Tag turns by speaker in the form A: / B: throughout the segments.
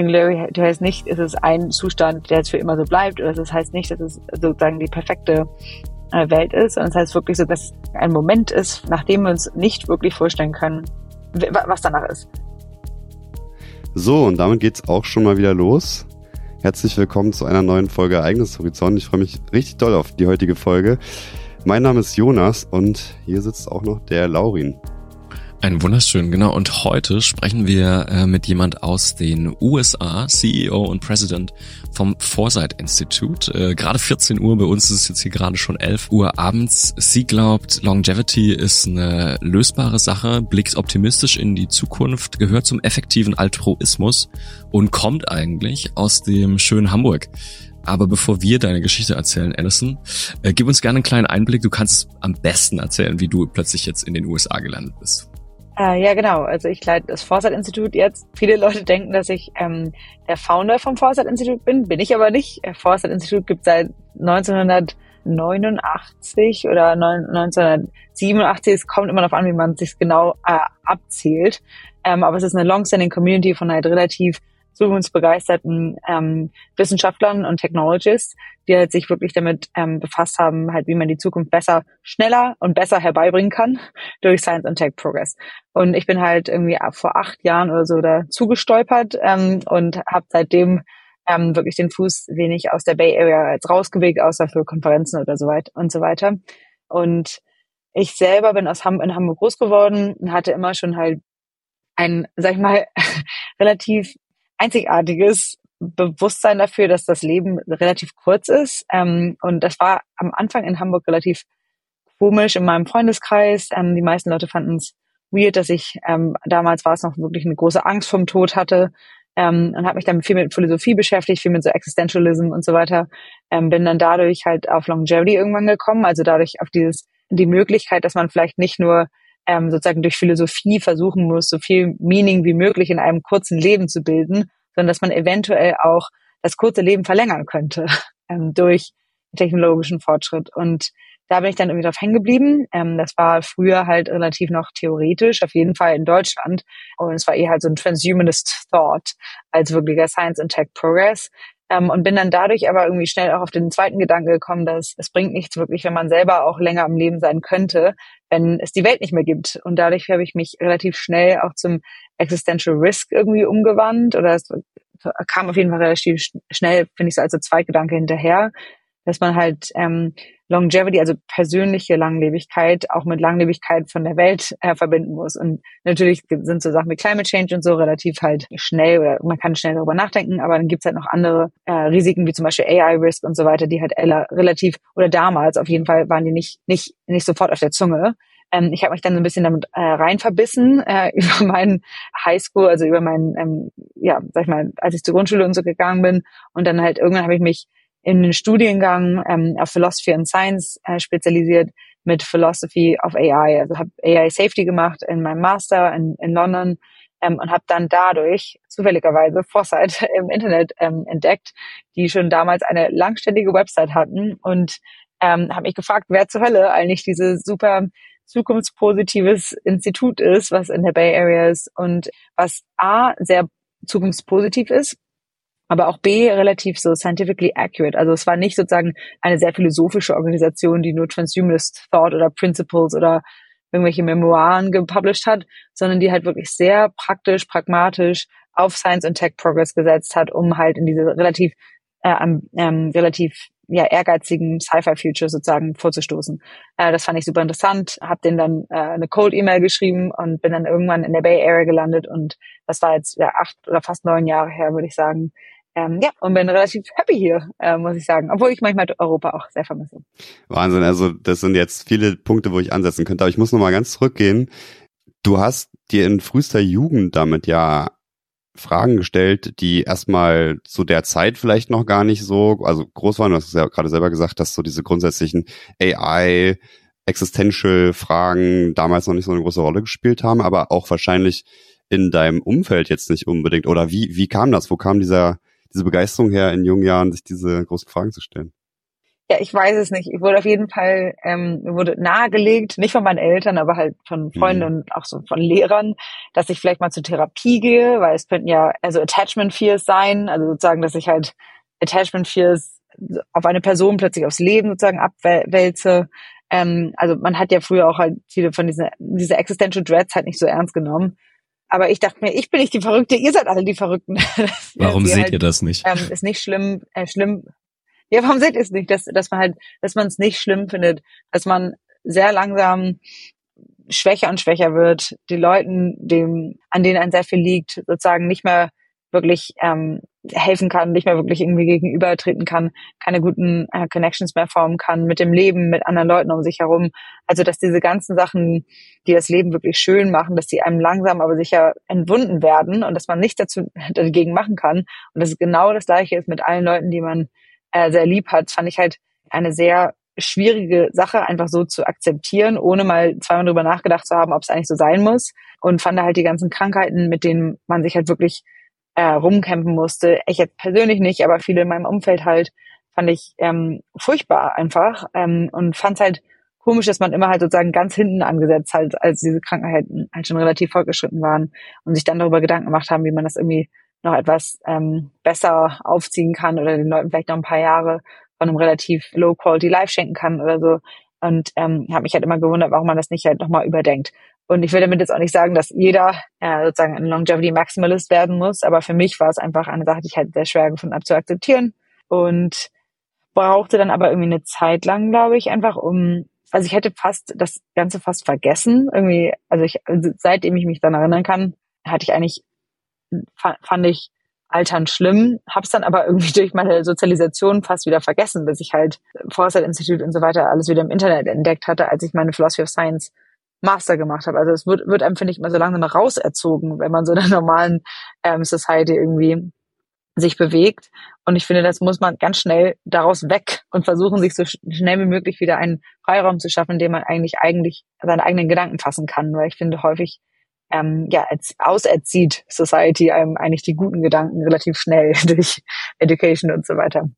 A: Singularity heißt nicht, es ist ein Zustand, der jetzt für immer so bleibt, oder es heißt nicht, dass es sozusagen die perfekte äh, Welt ist, sondern es heißt wirklich so, dass es ein Moment ist, nachdem wir uns nicht wirklich vorstellen können, was danach ist.
B: So, und damit geht's auch schon mal wieder los. Herzlich willkommen zu einer neuen Folge Ereignishorizont. Ich freue mich richtig doll auf die heutige Folge. Mein Name ist Jonas und hier sitzt auch noch der Laurin.
C: Ein wunderschön, genau. Und heute sprechen wir äh, mit jemand aus den USA, CEO und President vom Foresight Institute. Äh, gerade 14 Uhr, bei uns ist es jetzt hier gerade schon 11 Uhr abends. Sie glaubt, Longevity ist eine lösbare Sache, blickt optimistisch in die Zukunft, gehört zum effektiven Altruismus und kommt eigentlich aus dem schönen Hamburg. Aber bevor wir deine Geschichte erzählen, Alison, äh, gib uns gerne einen kleinen Einblick. Du kannst am besten erzählen, wie du plötzlich jetzt in den USA gelandet bist.
A: Äh, ja, genau. Also ich leite das Foresight-Institut jetzt. Viele Leute denken, dass ich ähm, der Founder vom Foresight-Institut bin. Bin ich aber nicht. Foresight-Institut gibt seit 1989 oder 1987. Es kommt immer darauf an, wie man es sich genau äh, abzählt. Ähm, aber es ist eine long-standing Community von halt relativ zukunftsbegeisterten ähm, Wissenschaftlern und Technologists, die halt sich wirklich damit ähm, befasst haben, halt wie man die Zukunft besser, schneller und besser herbeibringen kann durch Science and Tech Progress. Und ich bin halt irgendwie vor acht Jahren oder so da zugestolpert ähm, und habe seitdem ähm, wirklich den Fuß wenig aus der Bay Area jetzt rausgewegt, außer für Konferenzen oder so weiter und so weiter. Und ich selber bin aus Ham in Hamburg groß geworden und hatte immer schon halt ein, sag ich mal, relativ einzigartiges Bewusstsein dafür, dass das Leben relativ kurz ist. Ähm, und das war am Anfang in Hamburg relativ komisch in meinem Freundeskreis. Ähm, die meisten Leute fanden es weird, dass ich ähm, damals war es noch wirklich eine große Angst vom Tod hatte ähm, und habe mich dann viel mit Philosophie beschäftigt, viel mit so Existentialism und so weiter. Ähm, bin dann dadurch halt auf Longevity irgendwann gekommen, also dadurch auf dieses die Möglichkeit, dass man vielleicht nicht nur ähm, sozusagen durch Philosophie versuchen muss, so viel Meaning wie möglich in einem kurzen Leben zu bilden, sondern dass man eventuell auch das kurze Leben verlängern könnte ähm, durch technologischen Fortschritt. Und da bin ich dann irgendwie drauf hängen geblieben. Ähm, das war früher halt relativ noch theoretisch, auf jeden Fall in Deutschland. Und es war eher halt so ein Transhumanist Thought als wirklicher Science and Tech Progress. Ähm, und bin dann dadurch aber irgendwie schnell auch auf den zweiten Gedanken gekommen, dass es bringt nichts wirklich, wenn man selber auch länger am Leben sein könnte, wenn es die Welt nicht mehr gibt. Und dadurch habe ich mich relativ schnell auch zum Existential Risk irgendwie umgewandt oder es kam auf jeden Fall relativ schnell, finde ich so als Zweitgedanke hinterher, dass man halt ähm, Longevity, also persönliche Langlebigkeit, auch mit Langlebigkeit von der Welt äh, verbinden muss. Und natürlich sind so Sachen wie Climate Change und so relativ halt schnell oder man kann schnell darüber nachdenken, aber dann gibt's halt noch andere äh, Risiken wie zum Beispiel AI-Risk und so weiter, die halt relativ oder damals auf jeden Fall waren die nicht nicht nicht sofort auf der Zunge. Ähm, ich habe mich dann so ein bisschen damit äh, rein verbissen äh, über meinen Highschool, also über meinen, ähm, ja, sag ich mal, als ich zur Grundschule und so gegangen bin. Und dann halt irgendwann habe ich mich in den Studiengang ähm, auf Philosophy and Science äh, spezialisiert mit Philosophy of AI. Also habe AI Safety gemacht in meinem Master in, in London ähm, und habe dann dadurch zufälligerweise Foresight im Internet ähm, entdeckt, die schon damals eine langständige Website hatten und ähm, habe mich gefragt, wer zur Hölle eigentlich diese super zukunftspositives Institut ist, was in der Bay Area ist und was A sehr zukunftspositiv ist aber auch B relativ so scientifically accurate. Also es war nicht sozusagen eine sehr philosophische Organisation, die nur Transhumanist Thought oder Principles oder irgendwelche Memoiren gepublished hat, sondern die halt wirklich sehr praktisch, pragmatisch auf Science und Tech Progress gesetzt hat, um halt in diese relativ äh, ähm, relativ ja, ehrgeizigen Sci-Fi-Future sozusagen vorzustoßen. Äh, das fand ich super interessant, habe den dann äh, eine Cold-E-Mail geschrieben und bin dann irgendwann in der Bay Area gelandet und das war jetzt ja, acht oder fast neun Jahre her, würde ich sagen. Ähm, ja, und bin relativ happy hier, äh, muss ich sagen. Obwohl ich manchmal Europa auch sehr vermisse.
B: Wahnsinn, also das sind jetzt viele Punkte, wo ich ansetzen könnte. Aber ich muss nochmal ganz zurückgehen. Du hast dir in frühester Jugend damit ja Fragen gestellt, die erstmal zu der Zeit vielleicht noch gar nicht so, also groß waren. Du hast es ja gerade selber gesagt, dass so diese grundsätzlichen AI, Existential Fragen damals noch nicht so eine große Rolle gespielt haben, aber auch wahrscheinlich in deinem Umfeld jetzt nicht unbedingt. Oder wie, wie kam das? Wo kam dieser, diese Begeisterung her, in jungen Jahren sich diese großen Fragen zu stellen?
A: Ja, ich weiß es nicht. Ich wurde auf jeden Fall, ähm, wurde nahegelegt, nicht von meinen Eltern, aber halt von Freunden mhm. und auch so von Lehrern, dass ich vielleicht mal zur Therapie gehe, weil es könnten ja also Attachment Fears sein, also sozusagen, dass ich halt Attachment Fears auf eine Person plötzlich aufs Leben sozusagen abwälze. Ähm, also man hat ja früher auch halt viele von diesen diese Existential Dreads halt nicht so ernst genommen. Aber ich dachte mir, ich bin nicht die Verrückte, ihr seid alle die Verrückten.
C: Warum seht halt, ihr das nicht?
A: Ähm, ist nicht schlimm, äh, schlimm. Ja, warum seht ihr es nicht, dass, dass man halt, dass man es nicht schlimm findet, dass man sehr langsam schwächer und schwächer wird, die Leuten, dem, an denen ein sehr viel liegt, sozusagen nicht mehr wirklich ähm, helfen kann, nicht mehr wirklich irgendwie gegenübertreten kann, keine guten äh, Connections mehr formen kann mit dem Leben, mit anderen Leuten um sich herum. Also dass diese ganzen Sachen, die das Leben wirklich schön machen, dass die einem langsam aber sicher entwunden werden und dass man nichts dazu dagegen machen kann. Und dass es genau das gleiche ist mit allen Leuten, die man äh, sehr lieb hat, fand ich halt eine sehr schwierige Sache, einfach so zu akzeptieren, ohne mal zweimal drüber nachgedacht zu haben, ob es eigentlich so sein muss. Und fand halt die ganzen Krankheiten, mit denen man sich halt wirklich äh, rumkämpfen musste. Ich jetzt persönlich nicht, aber viele in meinem Umfeld halt, fand ich ähm, furchtbar einfach ähm, und fand halt komisch, dass man immer halt sozusagen ganz hinten angesetzt halt, als diese Krankheiten halt schon relativ fortgeschritten waren und sich dann darüber Gedanken gemacht haben, wie man das irgendwie noch etwas ähm, besser aufziehen kann oder den Leuten vielleicht noch ein paar Jahre von einem relativ low quality Life schenken kann oder so. Und ähm, habe mich halt immer gewundert, warum man das nicht halt nochmal überdenkt. Und ich will damit jetzt auch nicht sagen, dass jeder äh, sozusagen ein Longevity Maximalist werden muss, aber für mich war es einfach eine Sache, die ich halt sehr schwer gefunden habe zu akzeptieren und brauchte dann aber irgendwie eine Zeit lang, glaube ich, einfach um, also ich hätte fast das Ganze fast vergessen, irgendwie, also ich, also seitdem ich mich dann erinnern kann, hatte ich eigentlich, fand ich Altern schlimm, hab's dann aber irgendwie durch meine Sozialisation fast wieder vergessen, bis ich halt Foresight Institute und so weiter alles wieder im Internet entdeckt hatte, als ich meine Philosophy of Science Master gemacht habe. Also es wird, wird einem, finde ich, immer so langsam rauserzogen, wenn man so in der normalen ähm, Society irgendwie sich bewegt. Und ich finde, das muss man ganz schnell daraus weg und versuchen, sich so schnell wie möglich wieder einen Freiraum zu schaffen, in dem man eigentlich eigentlich seine eigenen Gedanken fassen kann. Weil ich finde, häufig ähm, ja, als auserzieht Society einem eigentlich die guten Gedanken relativ schnell durch Education und so weiter.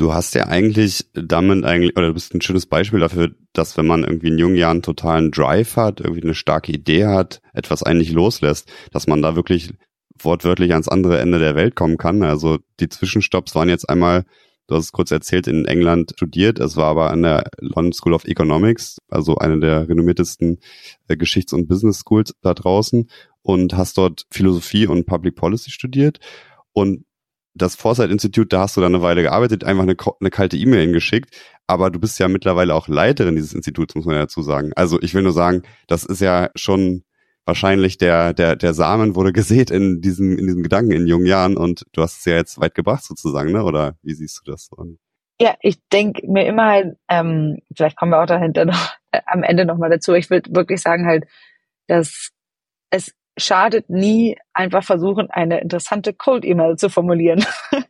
B: Du hast ja eigentlich damit eigentlich, oder du bist ein schönes Beispiel dafür, dass wenn man irgendwie in jungen Jahren totalen Drive hat, irgendwie eine starke Idee hat, etwas eigentlich loslässt, dass man da wirklich wortwörtlich ans andere Ende der Welt kommen kann. Also die Zwischenstopps waren jetzt einmal, du hast es kurz erzählt, in England studiert. Es war aber an der London School of Economics, also eine der renommiertesten äh, Geschichts- und Business Schools da draußen und hast dort Philosophie und Public Policy studiert. Und das Foresight Institute, da hast du dann eine Weile gearbeitet, einfach eine, eine kalte E-Mail hingeschickt. Aber du bist ja mittlerweile auch Leiterin dieses Instituts, muss man ja dazu sagen. Also ich will nur sagen, das ist ja schon wahrscheinlich der, der, der Samen wurde gesät in diesem, in diesem Gedanken in jungen Jahren und du hast es ja jetzt weit gebracht sozusagen, ne? Oder wie siehst du das?
A: Ja, ich denke mir immer halt, ähm, vielleicht kommen wir auch dahinter noch äh, am Ende nochmal dazu. Ich würde wirklich sagen halt, dass es schadet nie, einfach versuchen, eine interessante Cold-E-Mail zu formulieren.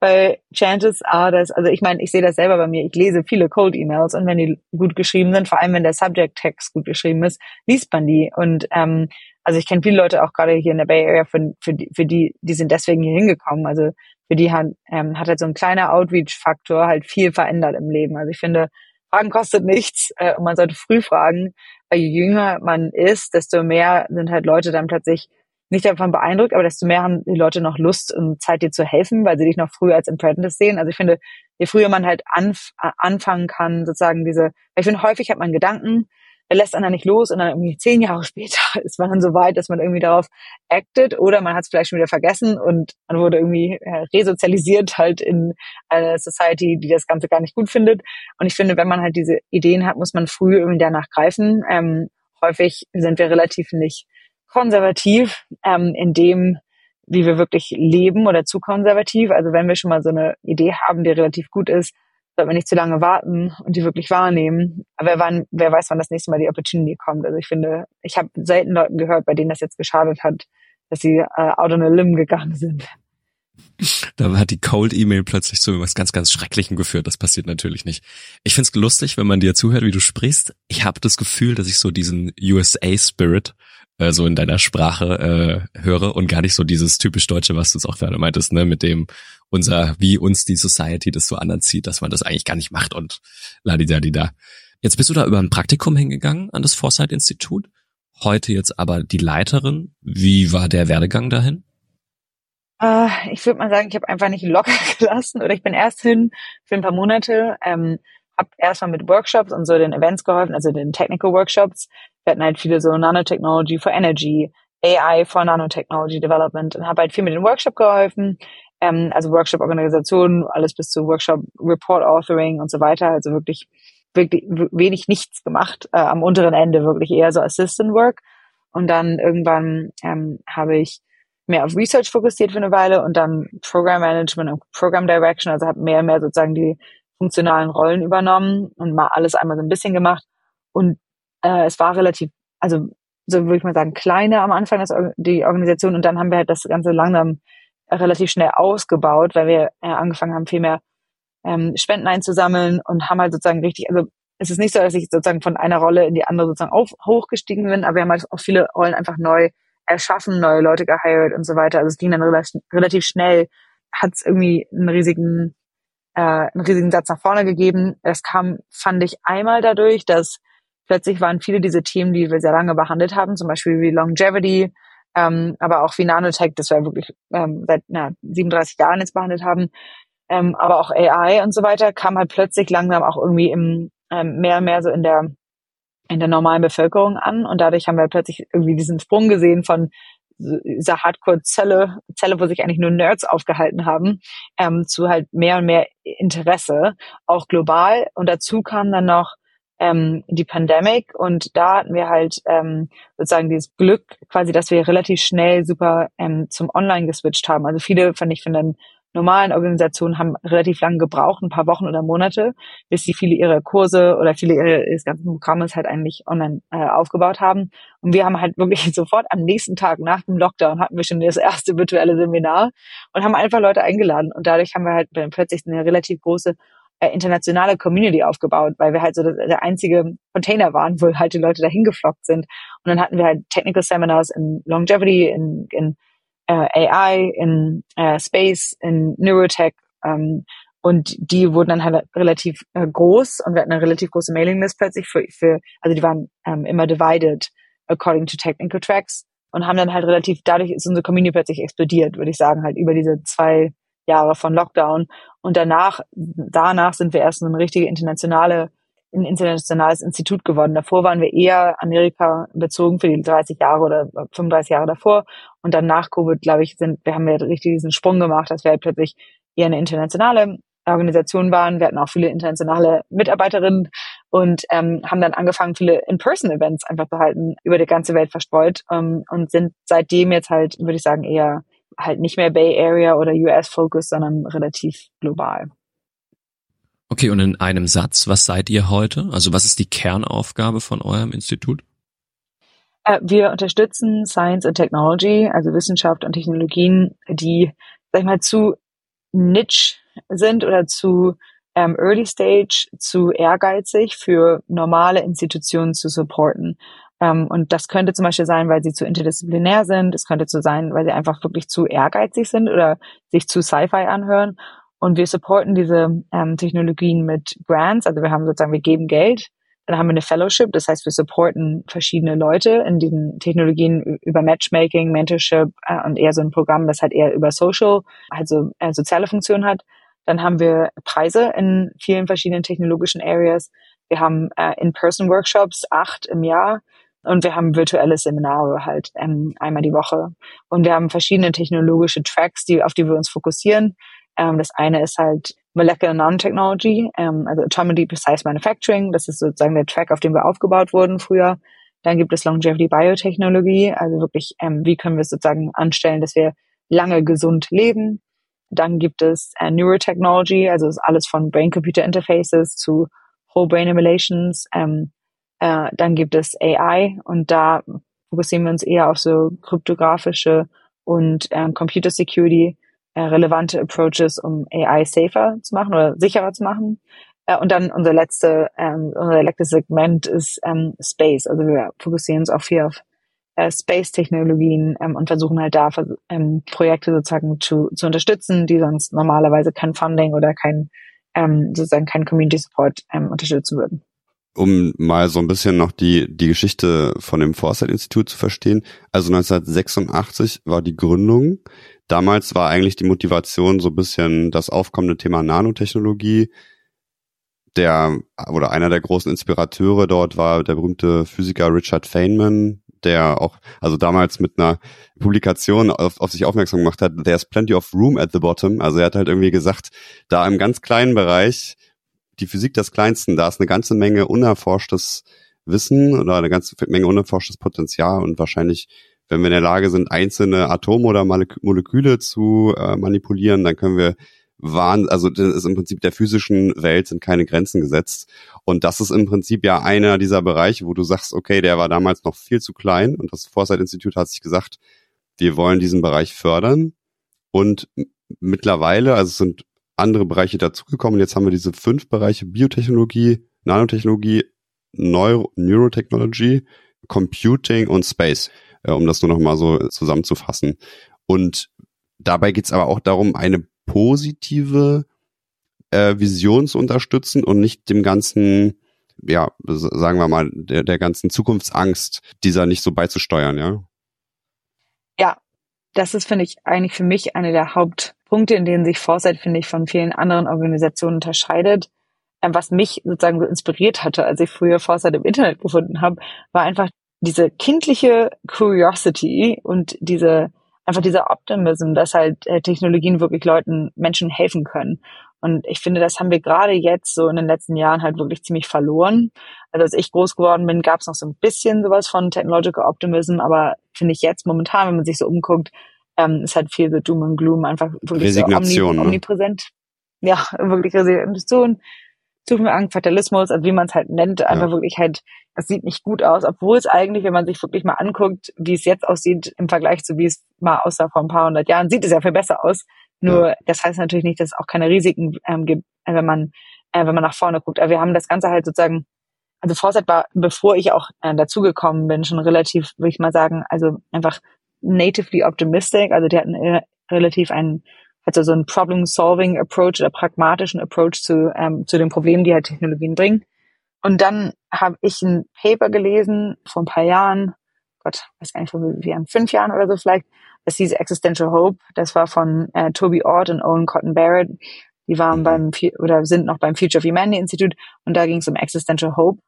A: Weil Chances are, dass, also ich meine, ich sehe das selber bei mir, ich lese viele Cold-E-Mails und wenn die gut geschrieben sind, vor allem wenn der Subject-Text gut geschrieben ist, liest man die. Und ähm, also ich kenne viele Leute auch gerade hier in der Bay Area, für, für, die, für die, die sind deswegen hier hingekommen. Also für die hat, ähm, hat halt so ein kleiner Outreach-Faktor halt viel verändert im Leben. Also ich finde, Fragen kostet nichts äh, und man sollte früh fragen, je jünger man ist, desto mehr sind halt Leute dann plötzlich nicht davon beeindruckt, aber desto mehr haben die Leute noch Lust und Zeit, dir zu helfen, weil sie dich noch früher als Apprentice sehen. Also ich finde, je früher man halt anf anfangen kann, sozusagen diese, ich finde, häufig hat man Gedanken, er lässt einen nicht los und dann irgendwie zehn Jahre später ist man dann so weit, dass man irgendwie darauf actet oder man hat es vielleicht schon wieder vergessen und man wurde irgendwie resozialisiert halt in eine Society, die das Ganze gar nicht gut findet. Und ich finde, wenn man halt diese Ideen hat, muss man früh irgendwie danach greifen. Ähm, häufig sind wir relativ nicht konservativ ähm, in dem, wie wir wirklich leben oder zu konservativ. Also wenn wir schon mal so eine Idee haben, die relativ gut ist, sollten wir nicht zu lange warten und die wirklich wahrnehmen. Aber wann, wer weiß, wann das nächste Mal die Opportunity kommt. Also ich finde, ich habe selten Leuten gehört, bei denen das jetzt geschadet hat, dass sie äh, out on a limb gegangen sind.
C: Da hat die Cold E-Mail plötzlich zu was ganz, ganz Schrecklichem geführt. Das passiert natürlich nicht. Ich find's lustig, wenn man dir zuhört, wie du sprichst. Ich habe das Gefühl, dass ich so diesen USA-Spirit äh, so in deiner Sprache äh, höre und gar nicht so dieses typisch Deutsche, was du es auch gerade meintest, ne, mit dem unser, wie uns die Society das so anerzieht, dass man das eigentlich gar nicht macht und ladidadida. Jetzt bist du da über ein Praktikum hingegangen an das Foresight Institut, heute jetzt aber die Leiterin. Wie war der Werdegang dahin?
A: Uh, ich würde mal sagen, ich habe einfach nicht locker gelassen oder ich bin erst hin für ein paar Monate, ähm, habe erstmal mit Workshops und so den Events geholfen, also den Technical Workshops. Wir hatten halt viele so Nanotechnology for Energy, AI for Nanotechnology Development und habe halt viel mit dem Workshop geholfen, ähm, also Workshop-Organisation, alles bis zu Workshop-Report-Authoring und so weiter, also wirklich wirklich wenig nichts gemacht, äh, am unteren Ende wirklich eher so Assistant Work. Und dann irgendwann ähm, habe ich mehr auf Research fokussiert für eine Weile und dann Program Management und Program Direction, also habe mehr und mehr sozusagen die funktionalen Rollen übernommen und mal alles einmal so ein bisschen gemacht. Und äh, es war relativ, also so würde ich mal sagen, kleiner am Anfang das, die Organisation und dann haben wir halt das Ganze langsam relativ schnell ausgebaut, weil wir äh, angefangen haben, viel mehr ähm, Spenden einzusammeln und haben halt sozusagen richtig, also es ist nicht so, dass ich sozusagen von einer Rolle in die andere sozusagen auf, hochgestiegen bin, aber wir haben halt auch viele Rollen einfach neu erschaffen, neue Leute gehired und so weiter. Also es ging dann relativ, relativ schnell, hat es irgendwie einen riesigen, äh, einen riesigen Satz nach vorne gegeben. Das kam, fand ich, einmal dadurch, dass plötzlich waren viele diese Themen, die wir sehr lange behandelt haben, zum Beispiel wie Longevity, ähm, aber auch wie Nanotech, das wir wirklich ähm, seit na, 37 Jahren jetzt behandelt haben, ähm, aber auch AI und so weiter, kam halt plötzlich langsam auch irgendwie im, ähm, mehr und mehr so in der in der normalen Bevölkerung an und dadurch haben wir plötzlich irgendwie diesen Sprung gesehen von dieser Hardcore-Zelle, Zelle, wo sich eigentlich nur Nerds aufgehalten haben, ähm, zu halt mehr und mehr Interesse, auch global. Und dazu kam dann noch ähm, die Pandemic und da hatten wir halt ähm, sozusagen dieses Glück quasi, dass wir relativ schnell super ähm, zum Online geswitcht haben. Also viele, fand ich, von den normalen Organisationen haben relativ lange gebraucht, ein paar Wochen oder Monate, bis sie viele ihre Kurse oder viele ihre, ihres ganzen Programmes halt eigentlich online äh, aufgebaut haben. Und wir haben halt wirklich sofort am nächsten Tag nach dem Lockdown hatten wir schon das erste virtuelle Seminar und haben einfach Leute eingeladen. Und dadurch haben wir halt plötzlich eine relativ große äh, internationale Community aufgebaut, weil wir halt so der einzige Container waren, wo halt die Leute dahin geflockt sind. Und dann hatten wir halt Technical Seminars in Longevity, in, in äh, AI, in äh, Space, in Neurotech. Ähm, und die wurden dann halt relativ äh, groß und wir hatten eine relativ große Mailinglist plötzlich für, für also die waren ähm, immer divided according to technical tracks und haben dann halt relativ, dadurch ist unsere Community plötzlich explodiert, würde ich sagen, halt über diese zwei Jahre von Lockdown. Und danach, danach sind wir erst eine richtige internationale, ein internationales Institut geworden. Davor waren wir eher Amerika bezogen für die 30 Jahre oder 35 Jahre davor. Und dann nach Covid, glaube ich, sind, wir haben ja richtig diesen Sprung gemacht, dass wir halt plötzlich eher eine internationale Organisation waren. Wir hatten auch viele internationale Mitarbeiterinnen und ähm, haben dann angefangen, viele In-Person-Events einfach zu halten, über die ganze Welt verstreut ähm, und sind seitdem jetzt halt, würde ich sagen, eher halt nicht mehr Bay Area oder US-Focus, sondern relativ global.
C: Okay, und in einem Satz, was seid ihr heute? Also was ist die Kernaufgabe von eurem Institut?
A: Äh, wir unterstützen Science and Technology, also Wissenschaft und Technologien, die, sag ich mal, zu niche sind oder zu ähm, Early Stage, zu ehrgeizig für normale Institutionen zu supporten. Ähm, und das könnte zum Beispiel sein, weil sie zu interdisziplinär sind. Es könnte so sein, weil sie einfach wirklich zu ehrgeizig sind oder sich zu Sci-Fi anhören. Und wir supporten diese ähm, Technologien mit Grants. Also wir haben sozusagen, wir geben Geld. Dann haben wir eine Fellowship. Das heißt, wir supporten verschiedene Leute in diesen Technologien über Matchmaking, Mentorship äh, und eher so ein Programm, das halt eher über Social, also äh, soziale Funktion hat. Dann haben wir Preise in vielen verschiedenen technologischen Areas. Wir haben äh, In-Person-Workshops, acht im Jahr. Und wir haben virtuelle Seminare halt ähm, einmal die Woche. Und wir haben verschiedene technologische Tracks, die, auf die wir uns fokussieren. Ähm, das eine ist halt Molecular Nanotechnology, ähm, also Autonomy Precise Manufacturing. Das ist sozusagen der Track, auf dem wir aufgebaut wurden früher. Dann gibt es Longevity Biotechnologie, also wirklich, ähm, wie können wir es sozusagen anstellen, dass wir lange gesund leben. Dann gibt es äh, Neurotechnology, also ist alles von Brain-Computer Interfaces zu Whole Brain Emulations, ähm, äh, dann gibt es AI und da fokussieren wir uns eher auf so kryptografische und ähm, Computer Security äh, relevante Approaches, um AI safer zu machen oder sicherer zu machen. Äh, und dann unser letzte, ähm, unser letztes Segment ist ähm, Space. Also wir fokussieren uns auch viel auf äh, Space-Technologien ähm, und versuchen halt da ähm, Projekte sozusagen zu, zu unterstützen, die sonst normalerweise kein Funding oder kein ähm, sozusagen kein Community Support ähm, unterstützen würden.
B: Um mal so ein bisschen noch die, die Geschichte von dem Foresight-Institut zu verstehen. Also 1986 war die Gründung. Damals war eigentlich die Motivation so ein bisschen das aufkommende Thema Nanotechnologie. Der, oder einer der großen Inspirateure dort war der berühmte Physiker Richard Feynman, der auch, also damals mit einer Publikation auf, auf sich aufmerksam gemacht hat, there's plenty of room at the bottom. Also er hat halt irgendwie gesagt, da im ganz kleinen Bereich, die Physik des Kleinsten, da ist eine ganze Menge unerforschtes Wissen oder eine ganze Menge unerforschtes Potenzial und wahrscheinlich, wenn wir in der Lage sind, einzelne Atome oder Moleküle zu äh, manipulieren, dann können wir waren, also das ist im Prinzip der physischen Welt sind keine Grenzen gesetzt. Und das ist im Prinzip ja einer dieser Bereiche, wo du sagst, okay, der war damals noch viel zu klein und das Foresight-Institut hat sich gesagt, wir wollen diesen Bereich fördern. Und mittlerweile, also es sind andere Bereiche dazugekommen. Jetzt haben wir diese fünf Bereiche Biotechnologie, Nanotechnologie, Neuro Neurotechnology, Computing und Space, äh, um das nur noch mal so zusammenzufassen. Und dabei geht es aber auch darum, eine positive äh, Vision zu unterstützen und nicht dem ganzen, ja, sagen wir mal, der, der ganzen Zukunftsangst dieser nicht so beizusteuern, ja?
A: Ja, das ist, finde ich, eigentlich für mich eine der Hauptpunkte, in denen sich Foresight, finde ich, von vielen anderen Organisationen unterscheidet. Ähm, was mich sozusagen so inspiriert hatte, als ich früher Foresight im Internet gefunden habe, war einfach diese kindliche Curiosity und diese einfach dieser Optimism, dass halt äh, Technologien wirklich Leuten, Menschen helfen können. Und ich finde, das haben wir gerade jetzt so in den letzten Jahren halt wirklich ziemlich verloren. Also als ich groß geworden bin, gab es noch so ein bisschen sowas von Technological Optimism, aber finde ich jetzt momentan, wenn man sich so umguckt, ähm, ist halt viel so Doom und Gloom einfach wirklich so omni ne? omnipräsent. Ja, wirklich Resignation, zu viel Angst, Fatalismus, also wie man es halt nennt, einfach ja. wirklich halt es sieht nicht gut aus, obwohl es eigentlich, wenn man sich wirklich mal anguckt, wie es jetzt aussieht im Vergleich zu wie es mal aussah vor ein paar hundert Jahren, sieht es ja viel besser aus. Nur ja. das heißt natürlich nicht, dass es auch keine Risiken ähm, gibt, äh, wenn man äh, wenn man nach vorne guckt. Aber wir haben das Ganze halt sozusagen, also Foresight war, bevor ich auch äh, dazugekommen bin, schon relativ, würde ich mal sagen, also einfach natively optimistic. Also die hatten äh, relativ einen also so einen Problem-Solving-Approach oder pragmatischen Approach zu, ähm, zu den Problemen, die halt Technologien bringen. Und dann habe ich ein Paper gelesen vor ein paar Jahren, Gott, weiß gar nicht, wie an fünf Jahren oder so vielleicht, das hieß Existential Hope. Das war von äh, Toby Ord und Owen Cotton Barrett. Die waren mhm. beim oder sind noch beim Future of Humanity Institute und da ging es um Existential Hope.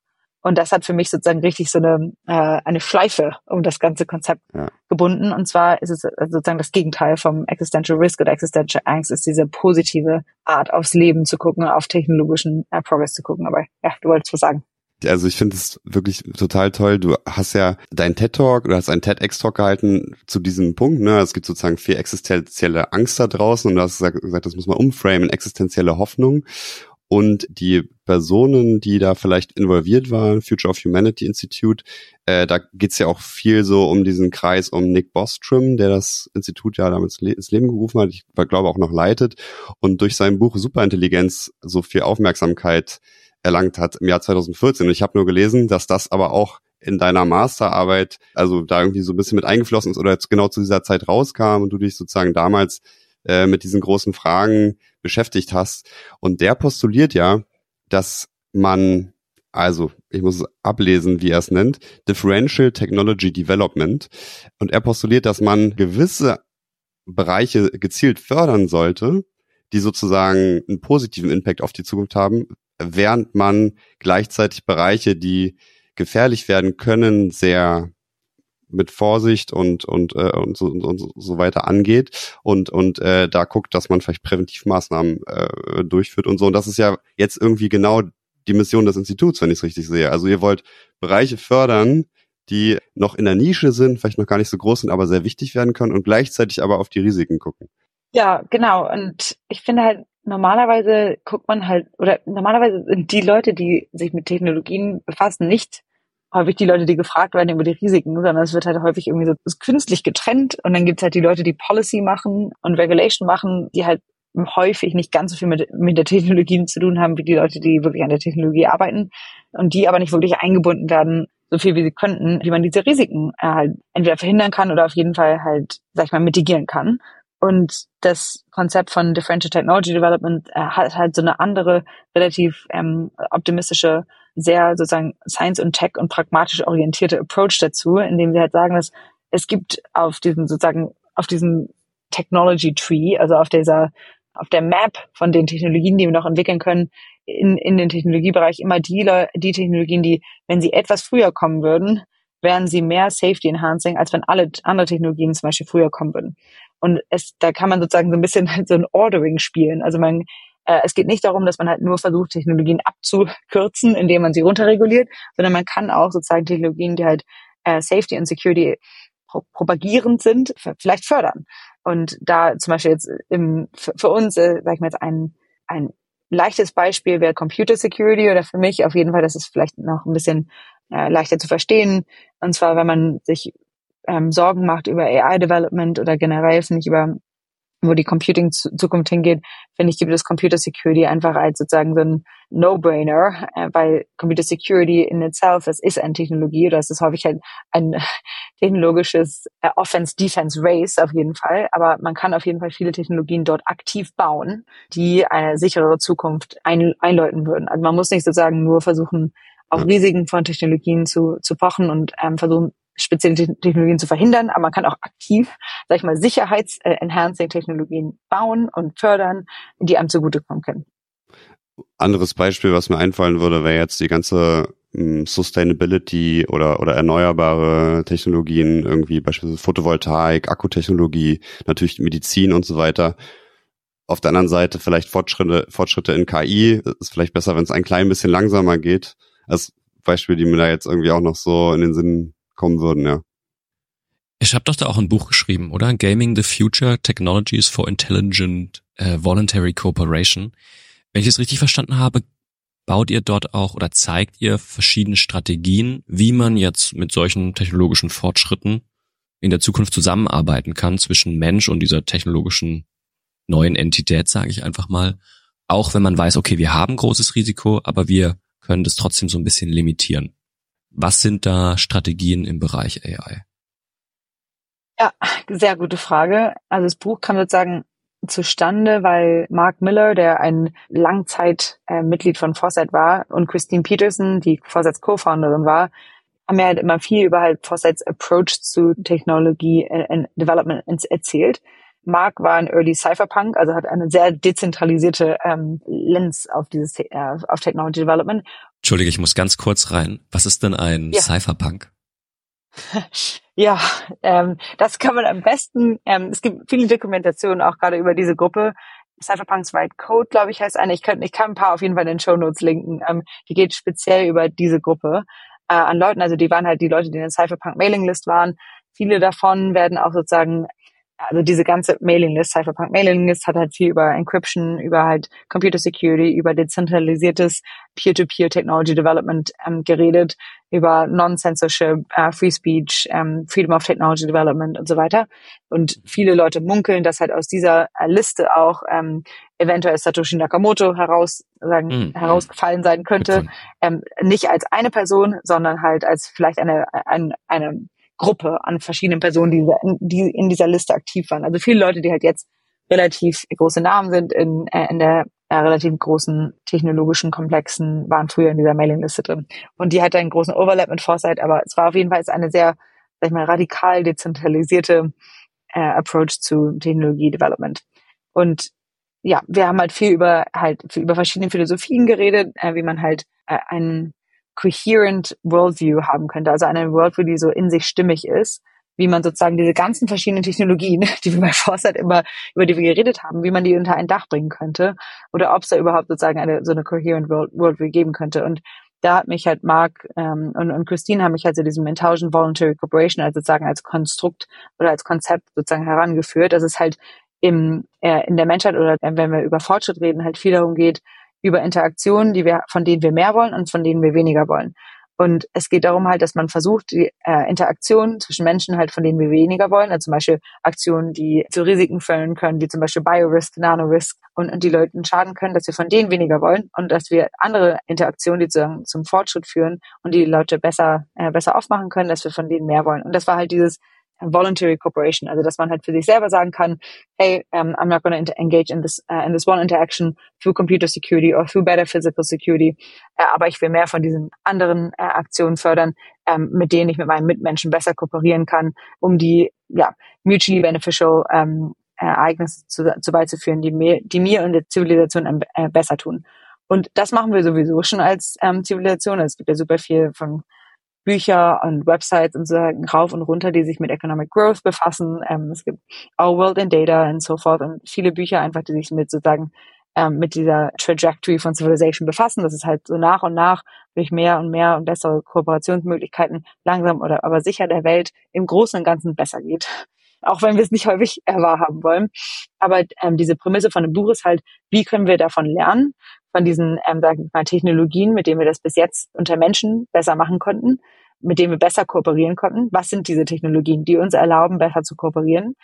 A: Und das hat für mich sozusagen richtig so eine, äh, eine Schleife um das ganze Konzept ja. gebunden. Und zwar ist es sozusagen das Gegenteil vom Existential Risk oder Existential Angst, ist diese positive Art aufs Leben zu gucken, auf technologischen äh, Progress zu gucken. Aber ja, du wolltest was sagen.
B: Also ich finde es wirklich total toll. Du hast ja deinen TED-Talk oder hast einen TEDx-Talk gehalten zu diesem Punkt. Ne? Es gibt sozusagen viel existenzielle Angst da draußen und du hast gesagt, das muss man umframen, existenzielle Hoffnung. Und die Personen, die da vielleicht involviert waren, Future of Humanity Institute, äh, da geht's ja auch viel so um diesen Kreis um Nick Bostrom, der das Institut ja damals ins Leben gerufen hat, ich glaube auch noch leitet und durch sein Buch Superintelligenz so viel Aufmerksamkeit erlangt hat im Jahr 2014. Und ich habe nur gelesen, dass das aber auch in deiner Masterarbeit, also da irgendwie so ein bisschen mit eingeflossen ist oder jetzt genau zu dieser Zeit rauskam und du dich sozusagen damals äh, mit diesen großen Fragen beschäftigt hast. Und der postuliert ja, dass man, also ich muss ablesen, wie er es nennt, Differential Technology Development. Und er postuliert, dass man gewisse Bereiche gezielt fördern sollte, die sozusagen einen positiven Impact auf die Zukunft haben, während man gleichzeitig Bereiche, die gefährlich werden können, sehr mit Vorsicht und und äh, und, so, und, so weiter angeht und und äh, da guckt, dass man vielleicht Präventivmaßnahmen äh, durchführt und so. Und das ist ja jetzt irgendwie genau die Mission des Instituts, wenn ich es richtig sehe. Also ihr wollt Bereiche fördern, die noch in der Nische sind, vielleicht noch gar nicht so groß sind, aber sehr wichtig werden können und gleichzeitig aber auf die Risiken gucken.
A: Ja, genau. Und ich finde halt, normalerweise guckt man halt, oder normalerweise sind die Leute, die sich mit Technologien befassen, nicht häufig die Leute, die gefragt werden über die Risiken, sondern es wird halt häufig irgendwie so künstlich getrennt und dann gibt's halt die Leute, die Policy machen und Regulation machen, die halt häufig nicht ganz so viel mit, mit der Technologie zu tun haben, wie die Leute, die wirklich an der Technologie arbeiten und die aber nicht wirklich eingebunden werden, so viel wie sie könnten, wie man diese Risiken äh, halt entweder verhindern kann oder auf jeden Fall halt, sag ich mal, mitigieren kann. Und das Konzept von Differential Technology Development äh, hat halt so eine andere, relativ ähm, optimistische, sehr sozusagen Science und Tech und pragmatisch orientierte Approach dazu, indem sie halt sagen, dass es gibt auf diesem sozusagen, auf diesem Technology Tree, also auf dieser, auf der Map von den Technologien, die wir noch entwickeln können, in, in den Technologiebereich immer die, die Technologien, die, wenn sie etwas früher kommen würden, wären sie mehr Safety Enhancing, als wenn alle andere Technologien zum Beispiel früher kommen würden. Und es, da kann man sozusagen so ein bisschen so ein Ordering spielen. Also man, es geht nicht darum, dass man halt nur versucht, Technologien abzukürzen, indem man sie runterreguliert, sondern man kann auch sozusagen Technologien, die halt äh, Safety und Security pro propagierend sind, vielleicht fördern. Und da zum Beispiel jetzt im, für, für uns, äh, sag ich mal jetzt ein, ein leichtes Beispiel wäre Computer Security oder für mich auf jeden Fall, das ist vielleicht noch ein bisschen äh, leichter zu verstehen. Und zwar, wenn man sich ähm, Sorgen macht über AI-Development oder generell, finde ich, über wo die Computing-Zukunft hingeht, finde ich, gibt es Computer Security einfach als sozusagen so ein No-Brainer, äh, weil Computer Security in itself, das ist eine Technologie oder es ist häufig halt ein technologisches äh, Offense-Defense-Race auf jeden Fall, aber man kann auf jeden Fall viele Technologien dort aktiv bauen, die eine sicherere Zukunft ein, einläuten würden. Also man muss nicht sozusagen nur versuchen, auf Risiken von Technologien zu, zu pochen und ähm, versuchen, spezielle Technologien zu verhindern, aber man kann auch aktiv, sag ich mal, Sicherheits-Enhancing-Technologien bauen und fördern, die einem zugutekommen können.
B: Anderes Beispiel, was mir einfallen würde, wäre jetzt die ganze hm, Sustainability oder, oder erneuerbare Technologien, irgendwie beispielsweise Photovoltaik, Akkutechnologie, natürlich Medizin und so weiter. Auf der anderen Seite vielleicht Fortschritte, Fortschritte in KI. Ist vielleicht besser, wenn es ein klein bisschen langsamer geht. Als Beispiel, die mir da jetzt irgendwie auch noch so in den Sinn kommen würden, ja.
C: Ich habe doch da auch ein Buch geschrieben, oder? Gaming the Future Technologies for Intelligent uh, Voluntary Cooperation. Wenn ich es richtig verstanden habe, baut ihr dort auch oder zeigt ihr verschiedene Strategien, wie man jetzt mit solchen technologischen Fortschritten in der Zukunft zusammenarbeiten kann zwischen Mensch und dieser technologischen neuen Entität, sage ich einfach mal. Auch wenn man weiß, okay, wir haben großes Risiko, aber wir können das trotzdem so ein bisschen limitieren. Was sind da Strategien im Bereich AI?
A: Ja, sehr gute Frage. Also das Buch kam sozusagen zustande, weil Mark Miller, der ein Langzeitmitglied äh, von Foresight war, und Christine Peterson, die Foresights Co-Founderin war, haben mir halt immer viel über halt Foresights Approach zu Technologie and Development erzählt. Mark war ein Early Cypherpunk, also hat eine sehr dezentralisierte ähm, Lens auf dieses äh, auf Technology Development
C: Entschuldige, ich muss ganz kurz rein. Was ist denn ein ja. Cypherpunk?
A: Ja, ähm, das kann man am besten, ähm, es gibt viele Dokumentationen auch gerade über diese Gruppe. Cypherpunks White Code, glaube ich, heißt eine. Ich kann, ich kann ein paar auf jeden Fall in den Show Notes linken. Ähm, die geht speziell über diese Gruppe äh, an Leuten. Also die waren halt die Leute, die in der Cypherpunk Mailing List waren. Viele davon werden auch sozusagen also diese ganze Mailinglist, Cypherpunk Mailinglist hat halt viel über Encryption, über halt Computer Security, über dezentralisiertes Peer-to-Peer Technology Development ähm, geredet, über Non-Censorship, äh, Free Speech, ähm, Freedom of Technology Development und so weiter. Und viele Leute munkeln, dass halt aus dieser äh, Liste auch ähm, eventuell Satoshi Nakamoto heraus, sagen, mhm. herausgefallen sein könnte. Ähm, nicht als eine Person, sondern halt als vielleicht eine, eine, eine Gruppe an verschiedenen Personen, die, die in dieser Liste aktiv waren. Also viele Leute, die halt jetzt relativ große Namen sind in, äh, in der äh, relativ großen technologischen Komplexen, waren früher in dieser Mailingliste drin. Und die hatte einen großen Overlap mit Foresight, aber es war auf jeden Fall eine sehr, sag ich mal, radikal dezentralisierte äh, Approach zu Technologie-Development. Und ja, wir haben halt viel über halt über verschiedene Philosophien geredet, äh, wie man halt äh, einen coherent Worldview haben könnte, also eine Worldview, die so in sich stimmig ist, wie man sozusagen diese ganzen verschiedenen Technologien, die wir bei Foresight immer, über die wir geredet haben, wie man die unter ein Dach bringen könnte oder ob es da überhaupt sozusagen eine so eine coherent World, Worldview geben könnte. Und da hat mich halt Mark ähm, und, und Christine haben mich halt zu diesem Intelligent Voluntary Corporation als sozusagen als Konstrukt oder als Konzept sozusagen herangeführt, dass es halt im, äh, in der Menschheit oder äh, wenn wir über Fortschritt reden, halt viel darum geht, über Interaktionen, die wir, von denen wir mehr wollen und von denen wir weniger wollen. Und es geht darum halt, dass man versucht, die äh, Interaktion zwischen Menschen halt, von denen wir weniger wollen, also zum Beispiel Aktionen, die zu Risiken führen können, wie zum Beispiel Biorisk, Nanorisk und, und die Leuten schaden können, dass wir von denen weniger wollen und dass wir andere Interaktionen, die zum, zum Fortschritt führen und die Leute besser, äh, besser aufmachen können, dass wir von denen mehr wollen. Und das war halt dieses voluntary cooperation, also dass man halt für sich selber sagen kann, hey, um, I'm not going to engage in this uh, in this one interaction through computer security or through better physical security, uh, aber ich will mehr von diesen anderen uh, Aktionen fördern, um, mit denen ich mit meinen Mitmenschen besser kooperieren kann, um die ja mutually beneficial um, Ereignisse zu, zu beizuführen, die mir, die mir und der Zivilisation äh, besser tun. Und das machen wir sowieso schon als ähm, Zivilisation. Es gibt ja super viel von Bücher und Websites und so rauf und runter, die sich mit Economic Growth befassen. Ähm, es gibt Our World in Data und so forth und viele Bücher einfach, die sich mit sozusagen ähm, mit dieser Trajectory von Civilization befassen. Das ist halt so nach und nach durch mehr und mehr und bessere Kooperationsmöglichkeiten langsam oder aber sicher der Welt im Großen und Ganzen besser geht. Auch wenn wir es nicht häufig wahrhaben wollen. Aber ähm, diese Prämisse von dem Buch ist halt, wie können wir davon lernen? Von diesen ähm, sagen wir mal, Technologien, mit denen wir das bis jetzt unter Menschen besser machen konnten, mit denen wir besser kooperieren konnten. Was sind diese Technologien, die uns erlauben, besser zu kooperieren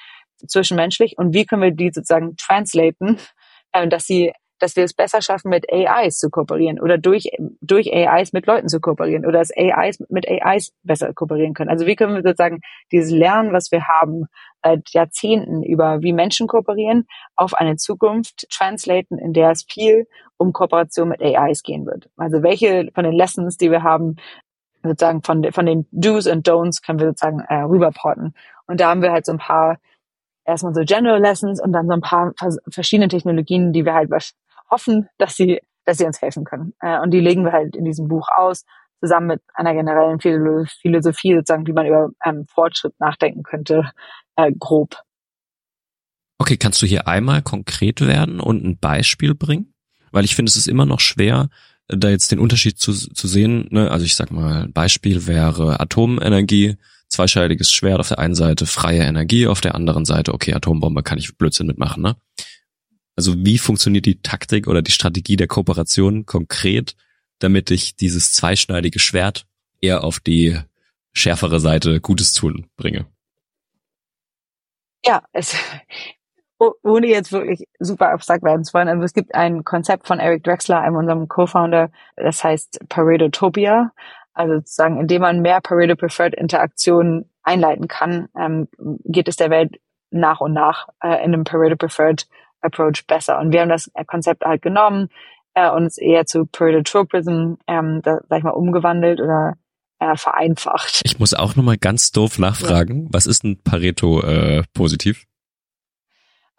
A: zwischenmenschlich und wie können wir die sozusagen translaten, äh, dass sie dass wir es besser schaffen, mit AIs zu kooperieren oder durch, durch AIs mit Leuten zu kooperieren oder dass AIs mit AIs besser kooperieren können. Also wie können wir sozusagen dieses Lernen, was wir haben seit Jahrzehnten über wie Menschen kooperieren, auf eine Zukunft translaten, in der es viel um Kooperation mit AIs gehen wird. Also welche von den Lessons, die wir haben, sozusagen von, von den Do's und Don'ts können wir sozusagen äh, rüberporten. Und da haben wir halt so ein paar erstmal so General Lessons und dann so ein paar verschiedene Technologien, die wir halt hoffen, dass sie, dass sie uns helfen können. Äh, und die legen wir halt in diesem Buch aus, zusammen mit einer generellen Philosophie, sozusagen, wie man über ähm, Fortschritt nachdenken könnte, äh, grob.
C: Okay, kannst du hier einmal konkret werden und ein Beispiel bringen? Weil ich finde, es ist immer noch schwer, da jetzt den Unterschied zu, zu sehen. Ne? Also ich sag mal, ein Beispiel wäre Atomenergie, zweischneidiges Schwert auf der einen Seite, freie Energie, auf der anderen Seite, okay, Atombombe kann ich Blödsinn mitmachen, ne? Also wie funktioniert die Taktik oder die Strategie der Kooperation konkret, damit ich dieses zweischneidige Schwert eher auf die schärfere Seite Gutes tun bringe?
A: Ja, es, ohne jetzt wirklich super abstrakt werden zu wollen, also es gibt ein Konzept von Eric Drexler, einem unserem Co-Founder, das heißt Paredotopia. Also sozusagen, indem man mehr Pareto-Preferred Interaktionen einleiten kann, ähm, geht es der Welt nach und nach äh, in einem Pareto-Preferred Approach besser. Und wir haben das Konzept halt genommen äh, und es eher zu Paretotropism, ähm, da, sag ich mal, umgewandelt oder äh, vereinfacht.
C: Ich muss auch nochmal ganz doof nachfragen, ja. was ist ein Pareto äh, positiv?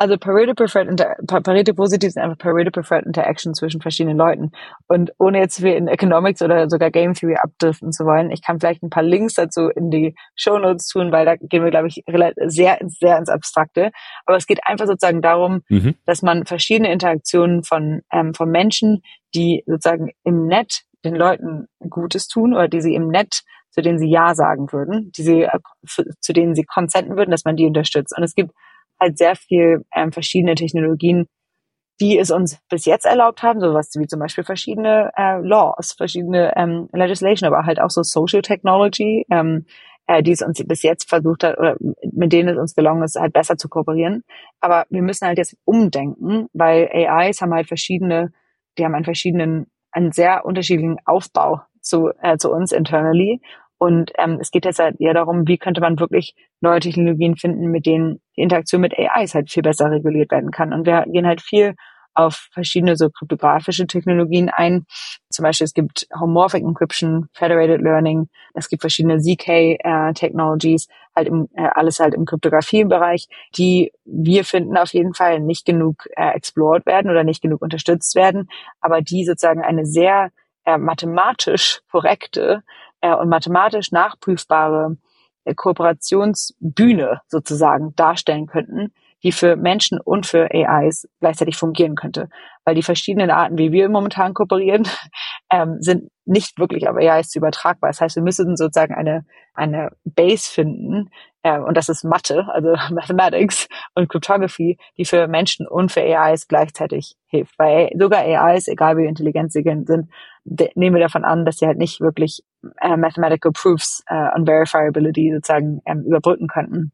A: Also Pareto Preferred Inter Pareto Positiv ist einfach Pareto Preferred Interaction zwischen verschiedenen Leuten. Und ohne jetzt wie in Economics oder sogar Game Theory abdriften zu wollen, ich kann vielleicht ein paar Links dazu in die Show Notes tun, weil da gehen wir, glaube ich, sehr, sehr ins Abstrakte. Aber es geht einfach sozusagen darum, mhm. dass man verschiedene Interaktionen von, ähm, von Menschen, die sozusagen im Net den Leuten Gutes tun oder die sie im Net zu denen sie Ja sagen würden, die sie, äh, zu denen sie konsenten würden, dass man die unterstützt. Und es gibt halt sehr viel ähm, verschiedene Technologien, die es uns bis jetzt erlaubt haben, sowas wie zum Beispiel verschiedene äh, Laws, verschiedene ähm, Legislation, aber halt auch so Social Technology, ähm, äh, die es uns bis jetzt versucht hat oder mit denen es uns gelungen ist, halt besser zu kooperieren. Aber wir müssen halt jetzt umdenken, weil AIs haben halt verschiedene, die haben einen verschiedenen, einen sehr unterschiedlichen Aufbau zu, äh, zu uns internally und ähm, es geht jetzt halt eher darum, wie könnte man wirklich neue Technologien finden, mit denen die Interaktion mit AIs halt viel besser reguliert werden kann. Und wir gehen halt viel auf verschiedene so kryptografische Technologien ein. Zum Beispiel es gibt Homomorphic Encryption, Federated Learning, es gibt verschiedene ZK äh, Technologies, halt im, äh, alles halt im Kryptografiebereich, die wir finden auf jeden Fall nicht genug äh, explored werden oder nicht genug unterstützt werden, aber die sozusagen eine sehr äh, mathematisch korrekte äh, und mathematisch nachprüfbare äh, Kooperationsbühne sozusagen darstellen könnten, die für Menschen und für AIs gleichzeitig fungieren könnte. Weil die verschiedenen Arten, wie wir momentan kooperieren, ähm, sind nicht wirklich auf AIs übertragbar. Das heißt, wir müssen sozusagen eine, eine Base finden, äh, und das ist Mathe, also Mathematics und Cryptography, die für Menschen und für AIs gleichzeitig hilft. Weil sogar AIs, egal wie intelligent sie sind, nehmen wir davon an, dass sie halt nicht wirklich äh, Mathematical Proofs äh, und Verifiability sozusagen ähm, überbrücken könnten.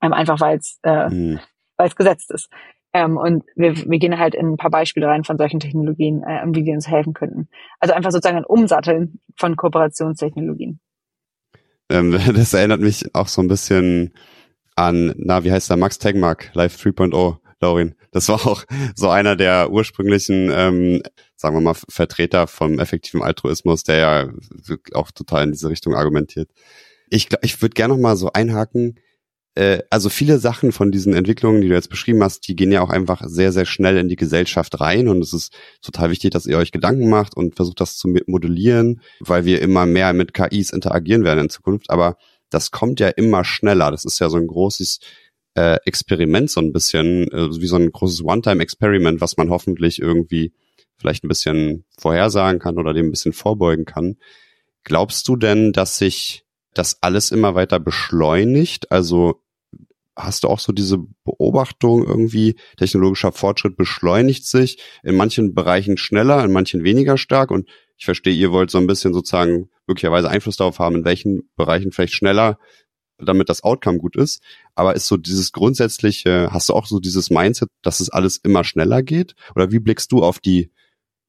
A: Ähm, einfach weil es äh, mhm. weil es gesetzt ist. Ähm, und wir, wir gehen halt in ein paar Beispiele rein von solchen Technologien, äh, wie die uns helfen könnten. Also einfach sozusagen ein Umsatteln von Kooperationstechnologien.
B: Ähm, das erinnert mich auch so ein bisschen an, na, wie heißt der, Max Tegmark, Live 3.0, Laurin. Das war auch so einer der ursprünglichen, ähm, sagen wir mal, Vertreter vom effektiven Altruismus, der ja auch total in diese Richtung argumentiert. Ich, ich würde gerne noch mal so einhaken, äh, also viele Sachen von diesen Entwicklungen, die du jetzt beschrieben hast, die gehen ja auch einfach sehr, sehr schnell in die Gesellschaft rein und es ist total wichtig, dass ihr euch Gedanken macht und versucht das zu modellieren, weil wir immer mehr mit KIs interagieren werden in Zukunft, aber das kommt ja immer schneller. Das ist ja so ein großes äh, Experiment, so ein bisschen, äh, wie so ein großes One-Time-Experiment, was man hoffentlich irgendwie vielleicht ein bisschen vorhersagen kann oder dem ein bisschen vorbeugen kann. Glaubst du denn, dass sich das alles immer weiter beschleunigt? Also hast du auch so diese Beobachtung irgendwie, technologischer Fortschritt beschleunigt sich in manchen Bereichen schneller, in manchen weniger stark und ich verstehe, ihr wollt so ein bisschen sozusagen möglicherweise Einfluss darauf haben, in welchen Bereichen vielleicht schneller, damit das Outcome gut ist. Aber ist so dieses grundsätzliche, hast du auch so dieses Mindset, dass es alles immer schneller geht? Oder wie blickst du auf die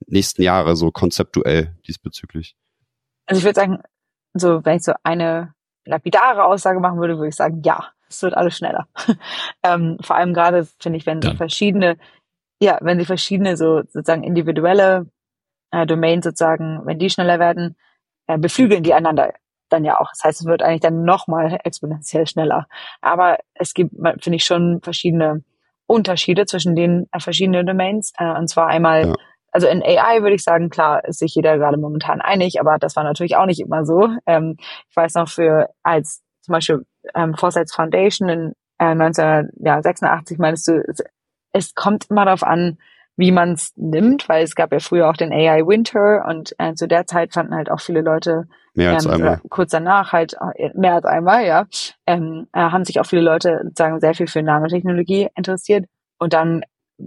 B: nächsten Jahre so konzeptuell diesbezüglich?
A: Also ich würde sagen, so wenn ich so eine lapidare Aussage machen würde, würde ich sagen, ja, es wird alles schneller. ähm, vor allem gerade, finde ich, wenn so verschiedene, ja, wenn sie verschiedene so sozusagen individuelle äh, Domains sozusagen, wenn die schneller werden, äh, beflügeln die einander dann ja auch. Das heißt, es wird eigentlich dann nochmal exponentiell schneller. Aber es gibt, finde ich, schon verschiedene Unterschiede zwischen den äh, verschiedenen Domains. Äh, und zwar einmal ja also in AI würde ich sagen, klar, ist sich jeder gerade momentan einig, aber das war natürlich auch nicht immer so. Ähm, ich weiß noch für als zum Beispiel ähm, Foresights Foundation in äh, 1986 meinst du, es, es kommt immer darauf an, wie man es nimmt, weil es gab ja früher auch den AI Winter und äh, zu der Zeit fanden halt auch viele Leute
B: mehr als ähm, einmal.
A: kurz danach halt äh, mehr als einmal, ja, ähm, äh, haben sich auch viele Leute sozusagen sehr viel für Nanotechnologie interessiert und dann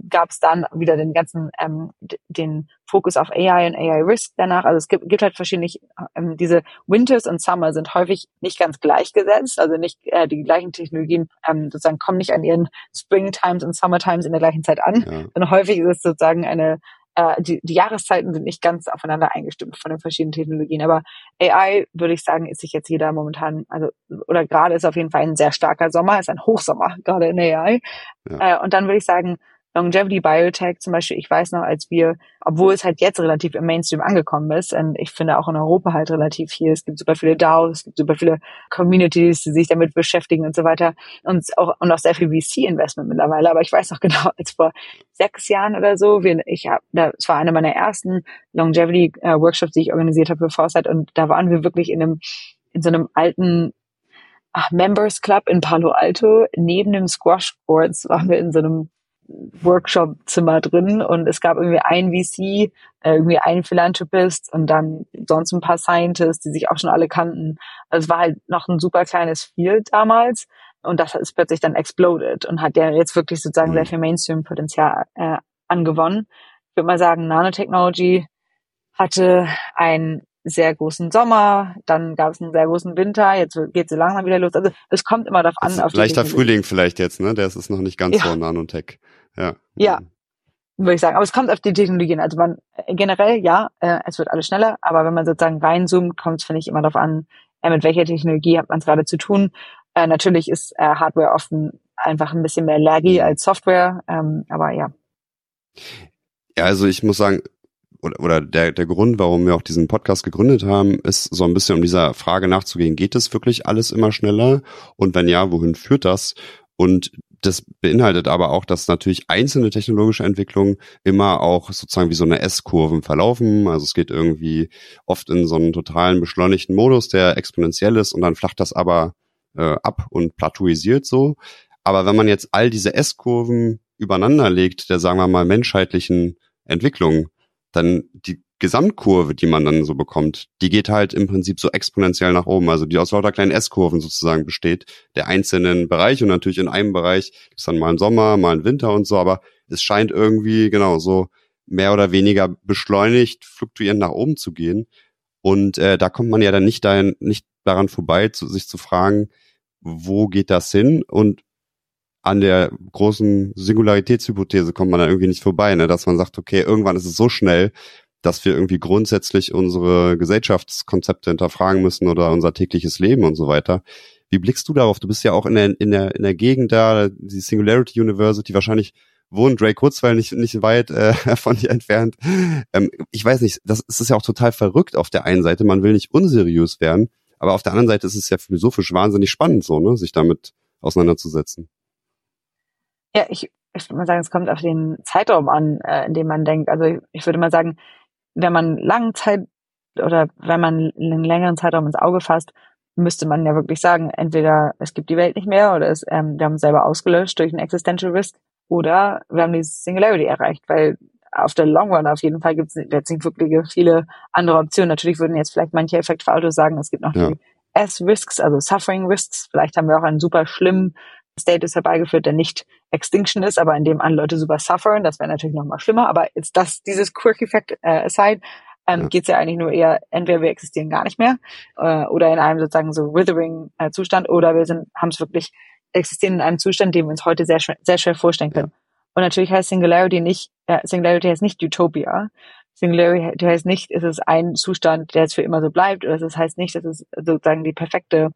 A: gab es dann wieder den ganzen ähm, den Fokus auf AI und AI Risk danach. Also es gibt, gibt halt verschiedene ähm, diese Winters und Summer sind häufig nicht ganz gleichgesetzt, also nicht äh, die gleichen Technologien ähm, sozusagen kommen nicht an ihren Spring Times und Summer Times in der gleichen Zeit an, ja. sondern häufig ist es sozusagen eine äh, die, die Jahreszeiten sind nicht ganz aufeinander eingestimmt von den verschiedenen Technologien. Aber AI, würde ich sagen, ist sich jetzt jeder momentan, also oder gerade ist auf jeden Fall ein sehr starker Sommer, ist ein Hochsommer, gerade in AI. Ja. Äh, und dann würde ich sagen, Longevity Biotech zum Beispiel, ich weiß noch, als wir, obwohl es halt jetzt relativ im Mainstream angekommen ist, und ich finde auch in Europa halt relativ viel, es gibt super viele DAOs, es gibt super viele Communities, die sich damit beschäftigen und so weiter und auch, und auch sehr viel VC-Investment mittlerweile, aber ich weiß noch genau, als vor sechs Jahren oder so, wir, ich habe, das war eine meiner ersten Longevity äh, die ich organisiert habe für Foresight und da waren wir wirklich in einem, in so einem alten Ach, Members Club in Palo Alto. Neben dem Squash Courts waren wir in so einem Workshop-Zimmer drin und es gab irgendwie ein VC, äh, irgendwie ein Philanthropist und dann sonst ein paar Scientists, die sich auch schon alle kannten. Also es war halt noch ein super kleines Field damals und das ist plötzlich dann exploded und hat ja jetzt wirklich sozusagen mhm. sehr viel Mainstream-Potenzial äh, angewonnen. Ich würde mal sagen, Nanotechnology hatte ein sehr großen Sommer, dann gab es einen sehr großen Winter, jetzt geht so langsam wieder los. Also es kommt immer darauf an. Auf
B: leichter Frühling vielleicht jetzt, ne? Der ist noch nicht ganz ja. so Nanotech. Ja.
A: Ja, würde ich sagen. Aber es kommt auf die Technologien. Also man äh, generell ja, äh, es wird alles schneller, aber wenn man sozusagen reinzoomt, kommt es, finde ich, immer darauf an, äh, mit welcher Technologie hat man es gerade zu tun. Äh, natürlich ist äh, Hardware oft einfach ein bisschen mehr laggy mhm. als Software, ähm, aber ja.
B: Ja, also ich muss sagen, oder, oder der, der Grund, warum wir auch diesen Podcast gegründet haben, ist so ein bisschen um dieser Frage nachzugehen, geht es wirklich alles immer schneller? Und wenn ja, wohin führt das? Und das beinhaltet aber auch, dass natürlich einzelne technologische Entwicklungen immer auch sozusagen wie so eine S-Kurven verlaufen. Also es geht irgendwie oft in so einen totalen beschleunigten Modus, der exponentiell ist und dann flacht das aber äh, ab und plateauisiert so. Aber wenn man jetzt all diese S-Kurven übereinander legt, der sagen wir mal menschheitlichen Entwicklung, dann die Gesamtkurve, die man dann so bekommt, die geht halt im Prinzip so exponentiell nach oben, also die aus lauter kleinen S-Kurven sozusagen besteht, der einzelnen Bereiche und natürlich in einem Bereich ist dann mal ein Sommer, mal ein Winter und so, aber es scheint irgendwie, genau, so mehr oder weniger beschleunigt, fluktuierend nach oben zu gehen. Und äh, da kommt man ja dann nicht, dahin, nicht daran vorbei, zu, sich zu fragen, wo geht das hin? Und an der großen Singularitätshypothese kommt man dann irgendwie nicht vorbei, ne? dass man sagt, okay, irgendwann ist es so schnell, dass wir irgendwie grundsätzlich unsere Gesellschaftskonzepte hinterfragen müssen oder unser tägliches Leben und so weiter. Wie blickst du darauf? Du bist ja auch in der, in der, in der Gegend da, die Singularity University, wahrscheinlich wohnt Drake Kurzweil nicht, nicht weit äh, von dir entfernt. Ähm, ich weiß nicht, das, das ist ja auch total verrückt auf der einen Seite. Man will nicht unseriös werden, aber auf der anderen Seite ist es ja philosophisch wahnsinnig spannend, so, ne, sich damit auseinanderzusetzen.
A: Ja, ich, ich würde mal sagen, es kommt auf den Zeitraum an, äh, in dem man denkt. Also ich würde mal sagen, wenn man langen Zeit oder wenn man einen längeren Zeitraum ins Auge fasst, müsste man ja wirklich sagen, entweder es gibt die Welt nicht mehr oder es, ähm, wir haben es selber ausgelöscht durch einen Existential Risk oder wir haben die Singularity erreicht, weil auf der Long Run auf jeden Fall gibt es jetzt nicht wirklich viele andere Optionen. Natürlich würden jetzt vielleicht manche Effektfautos sagen, es gibt noch ja. die S-Risks, also Suffering Risks. Vielleicht haben wir auch einen super schlimmen Status herbeigeführt, der nicht Extinction ist, aber in dem an Leute super suffern. Das wäre natürlich noch mal schlimmer. Aber jetzt das, dieses Quirk-Effekt äh, aside, ähm, ja. geht es ja eigentlich nur eher, entweder wir existieren gar nicht mehr äh, oder in einem sozusagen so Withering-Zustand äh, oder wir sind haben es wirklich existieren in einem Zustand, den wir uns heute sehr, sehr schwer vorstellen können. Und natürlich heißt Singularity nicht, äh, Singularity heißt nicht Utopia. Singularity heißt nicht, es ist ein Zustand, der jetzt für immer so bleibt, oder es heißt nicht, dass es sozusagen die perfekte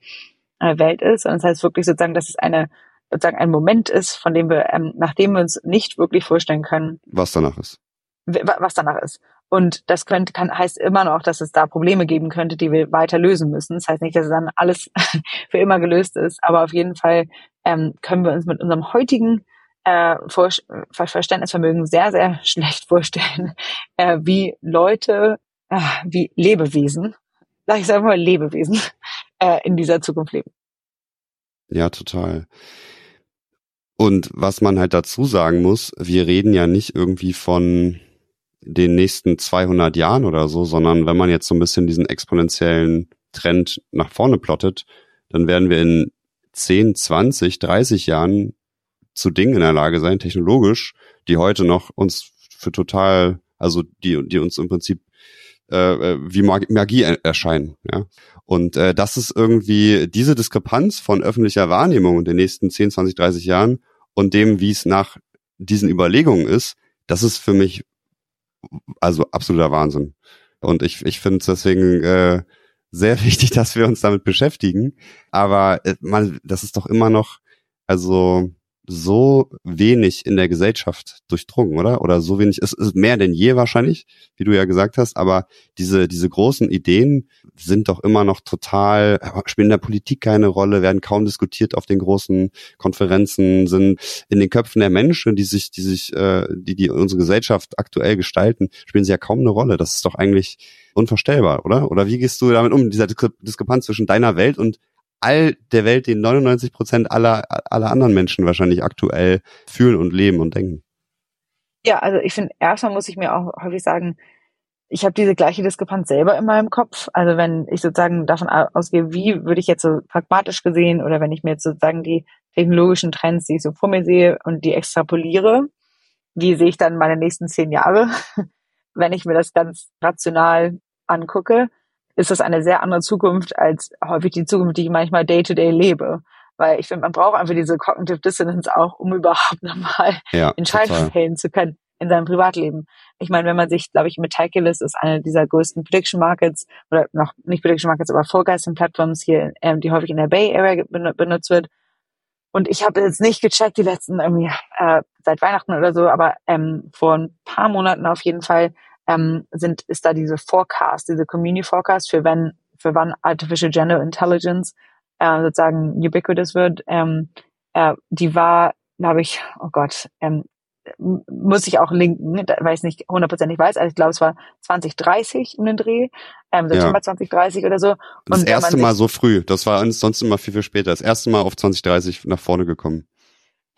A: äh, Welt ist, sondern es heißt wirklich sozusagen, dass es eine sozusagen ein Moment ist, von dem wir, ähm, nachdem wir uns nicht wirklich vorstellen können,
B: was danach ist.
A: Was danach ist. Und das könnte, kann, heißt immer noch, dass es da Probleme geben könnte, die wir weiter lösen müssen. Das heißt nicht, dass dann alles für immer gelöst ist, aber auf jeden Fall ähm, können wir uns mit unserem heutigen äh, Vor Verständnisvermögen sehr, sehr schlecht vorstellen, äh, wie Leute, äh, wie Lebewesen, sag ich sag mal Lebewesen, äh, in dieser Zukunft leben.
B: Ja, total. Und was man halt dazu sagen muss, wir reden ja nicht irgendwie von den nächsten 200 Jahren oder so, sondern wenn man jetzt so ein bisschen diesen exponentiellen Trend nach vorne plottet, dann werden wir in 10, 20, 30 Jahren zu Dingen in der Lage sein, technologisch, die heute noch uns für total, also die, die uns im Prinzip äh, äh wie Magie erscheinen. Ja? Und äh, das ist irgendwie diese Diskrepanz von öffentlicher Wahrnehmung in den nächsten 10, 20, 30 Jahren und dem, wie es nach diesen Überlegungen ist, das ist für mich also absoluter Wahnsinn. Und ich, ich finde es deswegen äh, sehr wichtig, dass wir uns damit beschäftigen. Aber äh, man, das ist doch immer noch, also so wenig in der Gesellschaft durchdrungen, oder? Oder so wenig, es ist mehr denn je wahrscheinlich, wie du ja gesagt hast, aber diese, diese großen Ideen sind doch immer noch total, spielen in der Politik keine Rolle, werden kaum diskutiert auf den großen Konferenzen, sind in den Köpfen der Menschen, die sich, die sich, äh, die, die unsere Gesellschaft aktuell gestalten, spielen sie ja kaum eine Rolle. Das ist doch eigentlich unvorstellbar, oder? Oder wie gehst du damit um, dieser Diskrepanz zwischen deiner Welt und all der Welt, den 99 Prozent aller, aller anderen Menschen wahrscheinlich aktuell fühlen und leben und denken.
A: Ja, also ich finde, erstmal muss ich mir auch häufig sagen, ich habe diese gleiche Diskrepanz selber in meinem Kopf. Also wenn ich sozusagen davon ausgehe, wie würde ich jetzt so pragmatisch gesehen oder wenn ich mir jetzt sozusagen die technologischen Trends, die ich so vor mir sehe und die extrapoliere, wie sehe ich dann meine nächsten zehn Jahre, wenn ich mir das ganz rational angucke, ist das eine sehr andere Zukunft als häufig die Zukunft, die ich manchmal day-to-day -day lebe. Weil ich finde, man braucht einfach diese Cognitive Dissonance auch, um überhaupt nochmal ja, Entscheidungen fällen zu können in seinem Privatleben. Ich meine, wenn man sich, glaube ich, Metaculus ist eine dieser größten Prediction Markets oder noch nicht Prediction Markets, aber Forecasting Plattforms hier, ähm, die häufig in der Bay Area benutzt wird. Und ich habe jetzt nicht gecheckt die letzten irgendwie äh, seit Weihnachten oder so, aber ähm, vor ein paar Monaten auf jeden Fall ähm, sind, ist da diese Forecast, diese Community Forecast für wenn, für wann Artificial General Intelligence äh, sozusagen ubiquitous wird. Ähm, äh, die war, glaube ich, oh Gott, ähm, muss ich auch linken, weil ich es nicht hundertprozentig weiß. Also ich glaube, es war 2030 um den Dreh, ähm, September ja. 2030 oder so. Und
B: das erste Mal so früh. Das war sonst immer viel, viel später. Das erste Mal auf 2030 nach vorne gekommen.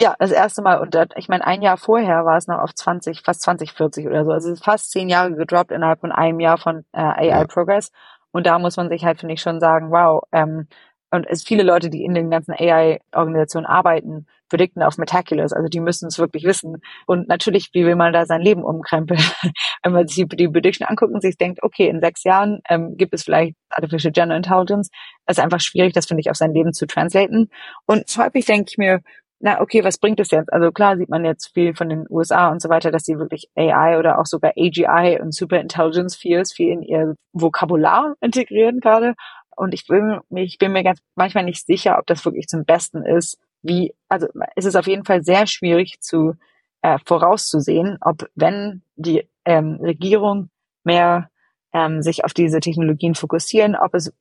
A: Ja, das erste Mal. Und ich meine, ein Jahr vorher war es noch auf 20, fast 2040 oder so. Also es ist fast zehn Jahre gedroppt innerhalb von einem Jahr von äh, AI ja. Progress. Und da muss man sich halt, finde ich, schon sagen, wow, ähm, und es viele Leute, die in den ganzen AI-Organisationen arbeiten, predikten auf Metaculous, also die müssen es wirklich wissen. Und natürlich, wie will man da sein Leben umkrempeln? Wenn man sich die Prediction anguckt und sich denkt, okay, in sechs Jahren ähm, gibt es vielleicht Artificial General Intelligence, das ist einfach schwierig, das finde ich, auf sein Leben zu translaten. Und häufig denke ich mir, na okay, was bringt es jetzt? Also klar sieht man jetzt viel von den USA und so weiter, dass sie wirklich AI oder auch sogar AGI und Super Intelligence Fields viel in ihr Vokabular integrieren gerade. Und ich bin, ich bin mir ganz manchmal nicht sicher, ob das wirklich zum Besten ist. Wie, also es ist auf jeden Fall sehr schwierig zu äh, vorauszusehen, ob wenn die ähm, Regierung mehr ähm, sich auf diese Technologien fokussieren, ob es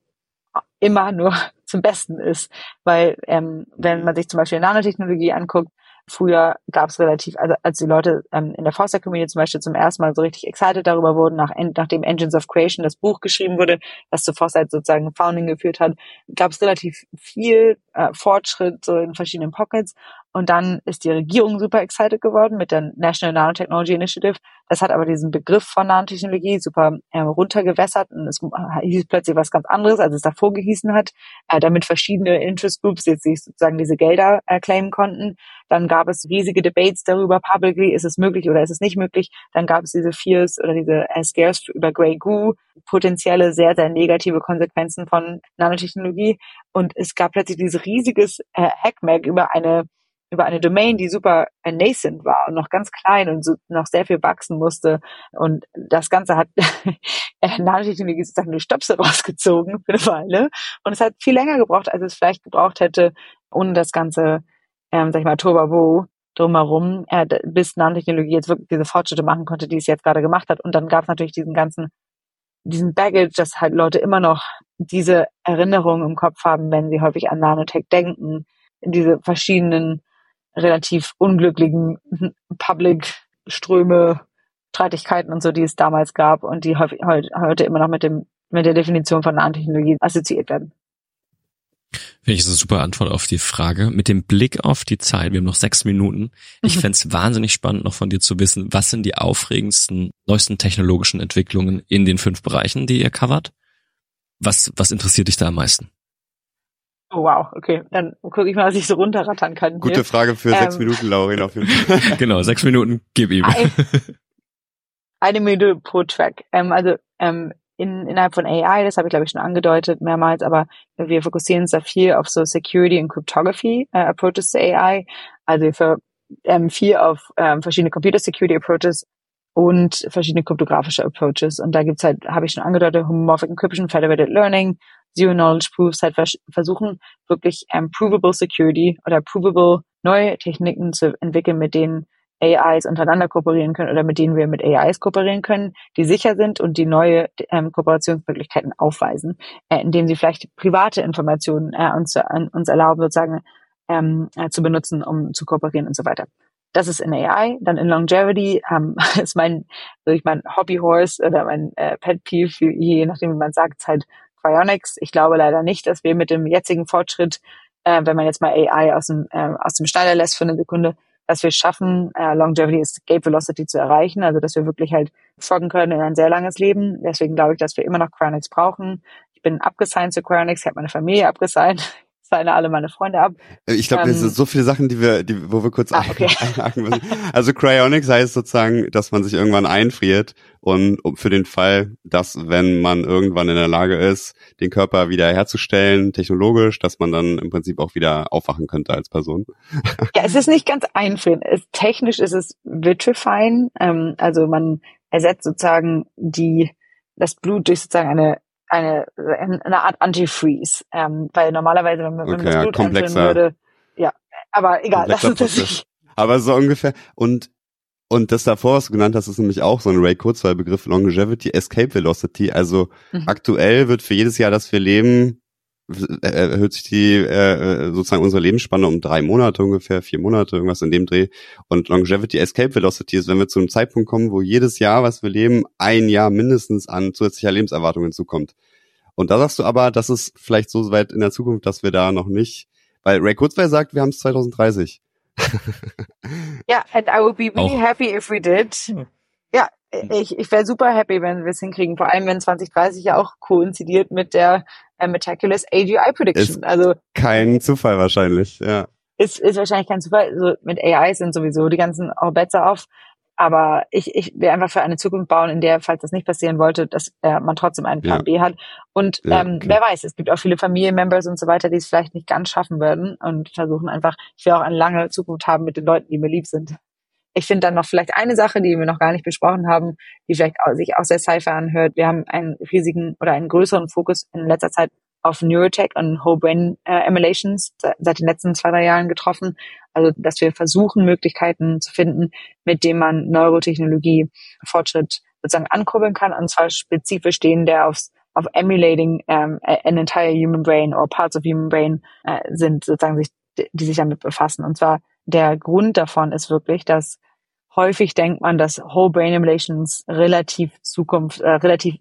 A: immer nur zum Besten ist. Weil ähm, wenn man sich zum Beispiel Nanotechnologie anguckt, Früher gab es relativ, also als die Leute ähm, in der Foster Community zum Beispiel zum ersten Mal so richtig excited darüber wurden, nach, nachdem Engines of Creation das Buch geschrieben wurde, das zu Foresight sozusagen Founding geführt hat, gab es relativ viel äh, Fortschritt so in verschiedenen Pockets. Und dann ist die Regierung super excited geworden mit der National Nanotechnology Initiative. Das hat aber diesen Begriff von Nanotechnologie super äh, runtergewässert und es hieß plötzlich was ganz anderes, als es davor gehießen hat, äh, damit verschiedene Interest Groups jetzt sich sozusagen diese Gelder äh, konnten. Dann gab es riesige Debates darüber, publicly, ist es möglich oder ist es nicht möglich. Dann gab es diese Fears oder diese äh, Scares über Grey Goo, potenzielle sehr, sehr negative Konsequenzen von Nanotechnologie. Und es gab plötzlich dieses riesiges äh, Hackmack über eine über eine Domain, die super nascent war und noch ganz klein und so noch sehr viel wachsen musste. Und das Ganze hat Nanotechnologie sozusagen die Stöpsel rausgezogen für eine Weile. Und es hat viel länger gebraucht, als es vielleicht gebraucht hätte, ohne das ganze, ähm, sag ich mal, Turbabo drumherum, äh, bis Nanotechnologie jetzt wirklich diese Fortschritte machen konnte, die es jetzt gerade gemacht hat. Und dann gab es natürlich diesen ganzen diesen Baggage, dass halt Leute immer noch diese Erinnerungen im Kopf haben, wenn sie häufig an Nanotech denken, diese verschiedenen relativ unglücklichen Public-Ströme, Streitigkeiten und so, die es damals gab und die heute immer noch mit dem mit der Definition von Nanotechnologie assoziiert werden.
C: Finde ich, ist eine super Antwort auf die Frage. Mit dem Blick auf die Zeit, wir haben noch sechs Minuten. Ich mhm. fände es wahnsinnig spannend, noch von dir zu wissen, was sind die aufregendsten, neuesten technologischen Entwicklungen in den fünf Bereichen, die ihr covert? Was, was interessiert dich da am meisten?
A: Oh wow, okay. Dann gucke ich mal, was ich so runterrattern kann.
B: Gute hier. Frage für ähm, sechs Minuten, Laurin, auf jeden
C: Fall. genau, sechs Minuten, gib ihm.
A: Ein, eine Minute pro Track. Ähm, also ähm, in, innerhalb von AI, das habe ich glaube ich schon angedeutet mehrmals, aber wir fokussieren uns da viel auf so Security und Cryptography äh, Approaches zu AI. Also für ähm, viel auf ähm, verschiedene Computer Security Approaches und verschiedene kryptografische Approaches. Und da gibt's halt, habe ich schon angedeutet, Homomorphic Encryption, Federated Learning, Zero Knowledge Proofs halt vers versuchen, wirklich ähm, provable Security oder provable neue Techniken zu entwickeln, mit denen AIs untereinander kooperieren können oder mit denen wir mit AIs kooperieren können, die sicher sind und die neue ähm, Kooperationsmöglichkeiten aufweisen, äh, indem sie vielleicht private Informationen äh, uns, äh, uns erlauben, sozusagen ähm, äh, zu benutzen, um zu kooperieren und so weiter. Das ist in AI. Dann in Longevity ähm, ist mein, also ich mein Hobbyhorse oder mein äh, Pet Peeve, je nachdem, wie man sagt, halt Cryonics. Ich glaube leider nicht, dass wir mit dem jetzigen Fortschritt, äh, wenn man jetzt mal AI aus dem, äh, aus dem Schneider lässt für eine Sekunde, dass wir schaffen, äh, Longevity Escape Velocity zu erreichen, also dass wir wirklich halt folgen können in ein sehr langes Leben. Deswegen glaube ich, dass wir immer noch Cryonics brauchen. Ich bin abgesigned zu Cryonics, ich habe meine Familie abgesigned seine alle meine Freunde ab.
B: Ich glaube, ähm, es sind so viele Sachen, die wir, die, wo wir kurz ah, okay. einhaken müssen. Also Cryonics heißt sozusagen, dass man sich irgendwann einfriert und für den Fall, dass wenn man irgendwann in der Lage ist, den Körper wieder herzustellen, technologisch, dass man dann im Prinzip auch wieder aufwachen könnte als Person.
A: Ja, es ist nicht ganz einfrieren. Es, technisch ist es vitrifying, ähm, also man ersetzt sozusagen die das Blut durch sozusagen eine eine, eine Art Antifreeze, ähm, weil normalerweise, wenn man, okay, wenn das Blut komplexer, würde, ja, aber egal, das ist das nicht.
B: Aber so ungefähr, und, und das davor, was du genannt hast, ist nämlich auch so ein Ray Kurzweil-Begriff, Longevity, Escape Velocity, also mhm. aktuell wird für jedes Jahr, das wir leben, erhöht sich die äh, sozusagen unsere Lebensspanne um drei Monate ungefähr, vier Monate, irgendwas in dem Dreh. Und Longevity Escape Velocity ist, wenn wir zu einem Zeitpunkt kommen, wo jedes Jahr, was wir leben, ein Jahr mindestens an zusätzlicher Lebenserwartung hinzukommt. Und da sagst du aber, das ist vielleicht so weit in der Zukunft, dass wir da noch nicht, weil Ray Kurzweil sagt, wir haben es 2030.
A: Ja, and I would be really
C: Auch.
A: happy if we did. Ja, ich, ich wäre super happy, wenn wir es hinkriegen. Vor allem, wenn 2030 ja auch koinzidiert mit der äh, Metaculous AGI Prediction. also
B: Kein Zufall wahrscheinlich, ja.
A: ist, ist wahrscheinlich kein Zufall. Also mit AI sind sowieso die ganzen all bets off. Aber ich, ich will einfach für eine Zukunft bauen, in der, falls das nicht passieren wollte, dass äh, man trotzdem einen Plan
B: Ja.
A: B hat. Und
B: Ja,
A: ähm,
B: klar.
A: wer weiß, es gibt auch viele Familienmembers und so weiter, die es vielleicht nicht ganz schaffen würden und versuchen einfach, ich will auch eine lange Zukunft haben mit den Leuten, die mir lieb sind. Ich finde dann noch vielleicht eine Sache, die wir noch gar nicht besprochen haben, die vielleicht sich auch sehr Sci-Fi anhört. Wir haben einen riesigen oder einen größeren Fokus in letzter Zeit auf Neurotech und Whole Brain äh, Emulations seit, den letzten zwei, drei Jahren getroffen. Also, dass wir versuchen, Möglichkeiten zu finden, mit denen man Neurotechnologie Fortschritt sozusagen ankurbeln kann, und zwar spezifisch den, der aufs auf emulating um, an entire human brain or parts of human brain äh, sind, sozusagen sich, die sich damit befassen. Und zwar der Grund davon ist wirklich, dass häufig denkt man, dass Whole Brain Emulations relativ Zukunft, äh, relativ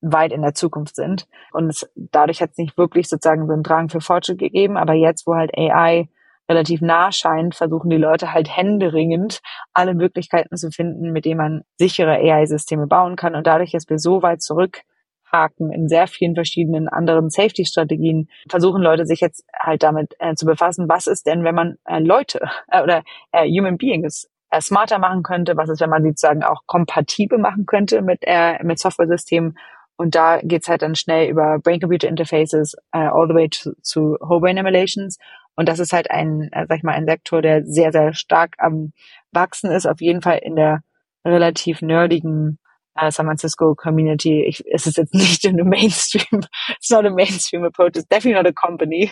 A: weit in der Zukunft sind. Und es, dadurch hat es nicht wirklich sozusagen so einen Drang für Fortschritt gegeben. Aber jetzt, wo halt AI relativ nah scheint, versuchen die Leute halt händeringend alle Möglichkeiten zu finden, mit denen man sichere AI-Systeme bauen kann. Und dadurch, dass wir so weit zurückhaken in sehr vielen verschiedenen anderen Safety-Strategien, versuchen Leute sich jetzt halt damit äh, zu befassen, was ist denn, wenn man äh, Leute äh, oder äh, Human Beings äh, smarter machen könnte, was ist, wenn man sozusagen auch kompatibel machen könnte mit, äh, mit Software-Systemen. Und da geht's halt dann schnell über Brain-Computer-Interfaces äh, all the way zu, zu Whole-Brain-Emulations. Und das ist halt ein, äh, sag ich mal, ein Sektor, der sehr, sehr stark am Wachsen ist, auf jeden Fall in der relativ nerdigen äh, San Francisco Community. Ich, es ist jetzt nicht in the Mainstream, it's not a Mainstream approach, it's definitely not a company.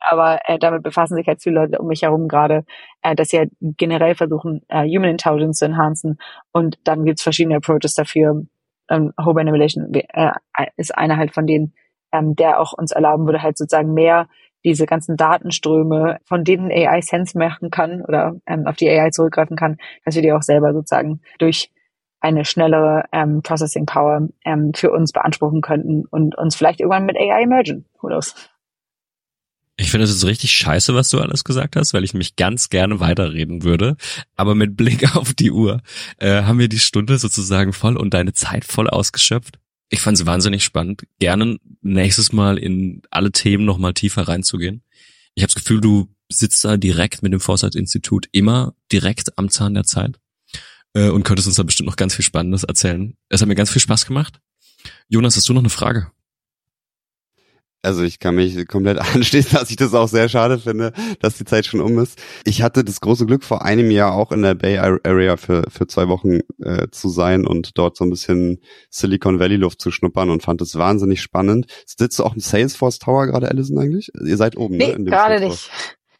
A: Aber äh, damit befassen sich halt viele Leute um mich herum gerade, äh, dass sie halt generell versuchen, äh, Human Intelligence zu enhancen. Und dann gibt's verschiedene Approaches dafür. Ähm, Brain Emulation äh, ist einer halt von denen, ähm, der auch uns erlauben würde, halt sozusagen mehr diese ganzen Datenströme, von denen AI Sense machen kann oder ähm, auf die AI zurückgreifen kann, dass wir die auch selber sozusagen durch eine schnellere ähm, Processing Power ähm, für uns beanspruchen könnten und uns vielleicht irgendwann mit AI mergen. Who?
C: Ich finde, es ist richtig scheiße, was du alles gesagt hast, weil ich mich ganz gerne weiterreden würde. Aber mit Blick auf die Uhr äh, haben wir die Stunde sozusagen voll und deine Zeit voll ausgeschöpft. Ich fand es wahnsinnig spannend. Gerne nächstes Mal in alle Themen nochmal tiefer reinzugehen. Ich habe das Gefühl, du sitzt da direkt mit dem Foresight-Institut immer direkt am Zahn der Zeit äh, und könntest uns da bestimmt noch ganz viel Spannendes erzählen. Es hat mir ganz viel Spaß gemacht. Jonas, hast du noch eine Frage?
B: Also ich kann mich komplett anschließen, dass ich das auch sehr schade finde, dass die Zeit schon um ist. Ich hatte das große Glück, vor einem Jahr auch in der Bay Area für, für zwei Wochen äh, zu sein und dort so ein bisschen Silicon Valley Luft zu schnuppern und fand es wahnsinnig spannend. Sitzt du auch im Salesforce Tower gerade, Allison, eigentlich? Ihr seid oben,
A: Nee,
B: ne? in dem
A: gerade nicht.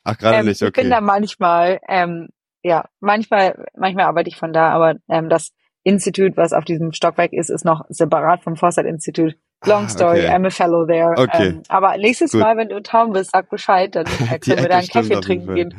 B: Ach, gerade
A: ähm,
B: nicht,
A: Ich bin
B: okay.
A: da manchmal, ähm, ja, manchmal, manchmal arbeite ich von da, aber ähm, das Institut, was auf diesem Stockwerk ist, ist noch separat vom Foresight Institut. Long
B: Ah,
A: story,
B: okay.
A: I'm a fellow there.
B: Okay.
A: Ähm, aber nächstes
B: Gut.
A: Mal, wenn du in Town bist, sag Bescheid, dann äh,
B: Die
A: können wir da einen Kaffee trinken gehen.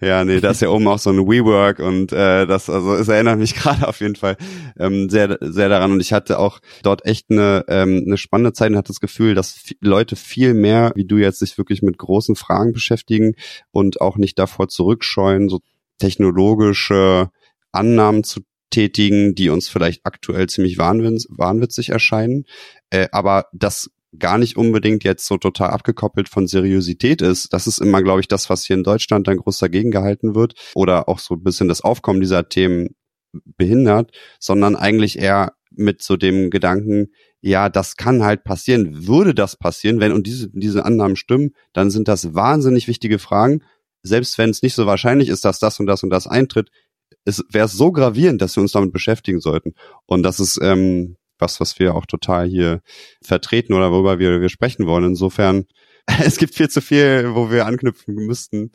B: Ja, nee, da ist ja oben auch so ein WeWork und äh, das, also es erinnert mich gerade auf jeden Fall ähm, sehr, sehr daran. Und ich hatte auch dort echt eine, ähm, eine spannende Zeit und hatte das Gefühl, dass Leute viel mehr, wie du jetzt, sich wirklich mit großen Fragen beschäftigen und auch nicht davor zurückscheuen, so technologische Annahmen zu tätigen, die uns vielleicht aktuell ziemlich wahnwitz, wahnwitzig erscheinen, äh, aber das gar nicht unbedingt jetzt so total abgekoppelt von Seriosität ist. Das ist immer, glaube ich, das, was hier in Deutschland dann groß dagegen gehalten wird oder auch so ein bisschen das Aufkommen dieser Themen behindert, sondern eigentlich eher mit so dem Gedanken, ja, das kann halt passieren. Würde das passieren, wenn und diese, diese Annahmen stimmen, dann sind das wahnsinnig wichtige Fragen. Selbst wenn es nicht so wahrscheinlich ist, dass das und das und das eintritt, es wäre so gravierend, dass wir uns damit beschäftigen sollten. Und das ist ähm, was, was wir auch total hier vertreten oder worüber wir, wir sprechen wollen. Insofern, es gibt viel zu viel, wo wir anknüpfen müssten.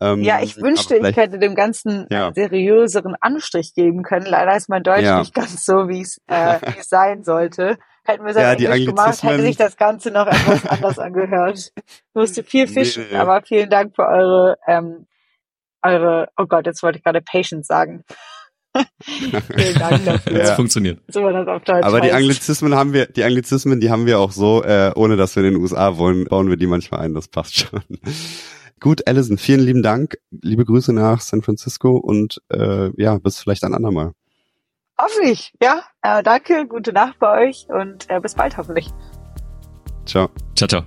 B: Ähm,
A: Ja, ich wünschte, ich könnte dem Ganzen
B: Ja.
A: einen seriöseren Anstrich geben können. Leider ist mein Deutsch
B: Ja.
A: nicht ganz so, wie es äh, wie es sein sollte. Hätten wir es
B: Ja, die
A: Englisch gemacht, hätte
B: Anglizismen-
A: sich das Ganze noch etwas anders angehört. Ich musste viel fischen,
B: nee.
A: aber vielen Dank für eure, ähm, eure, oh Gott, jetzt wollte ich gerade Patience sagen. vielen Dank dafür.
C: Es
B: Ja.
C: funktioniert.
A: So war das auf Deutsch.
B: Aber die. Anglizismen haben wir, die Anglizismen, die haben wir auch so, äh, ohne dass wir in den USA wohnen, bauen wir die manchmal ein, das passt schon. Gut, Alison, vielen lieben Dank. Liebe Grüße nach San Francisco und äh, ja, bis vielleicht ein andermal.
A: Hoffentlich, ja. Äh, danke, gute Nacht bei euch und äh, bis bald hoffentlich.
B: Ciao.
C: Ciao, ciao.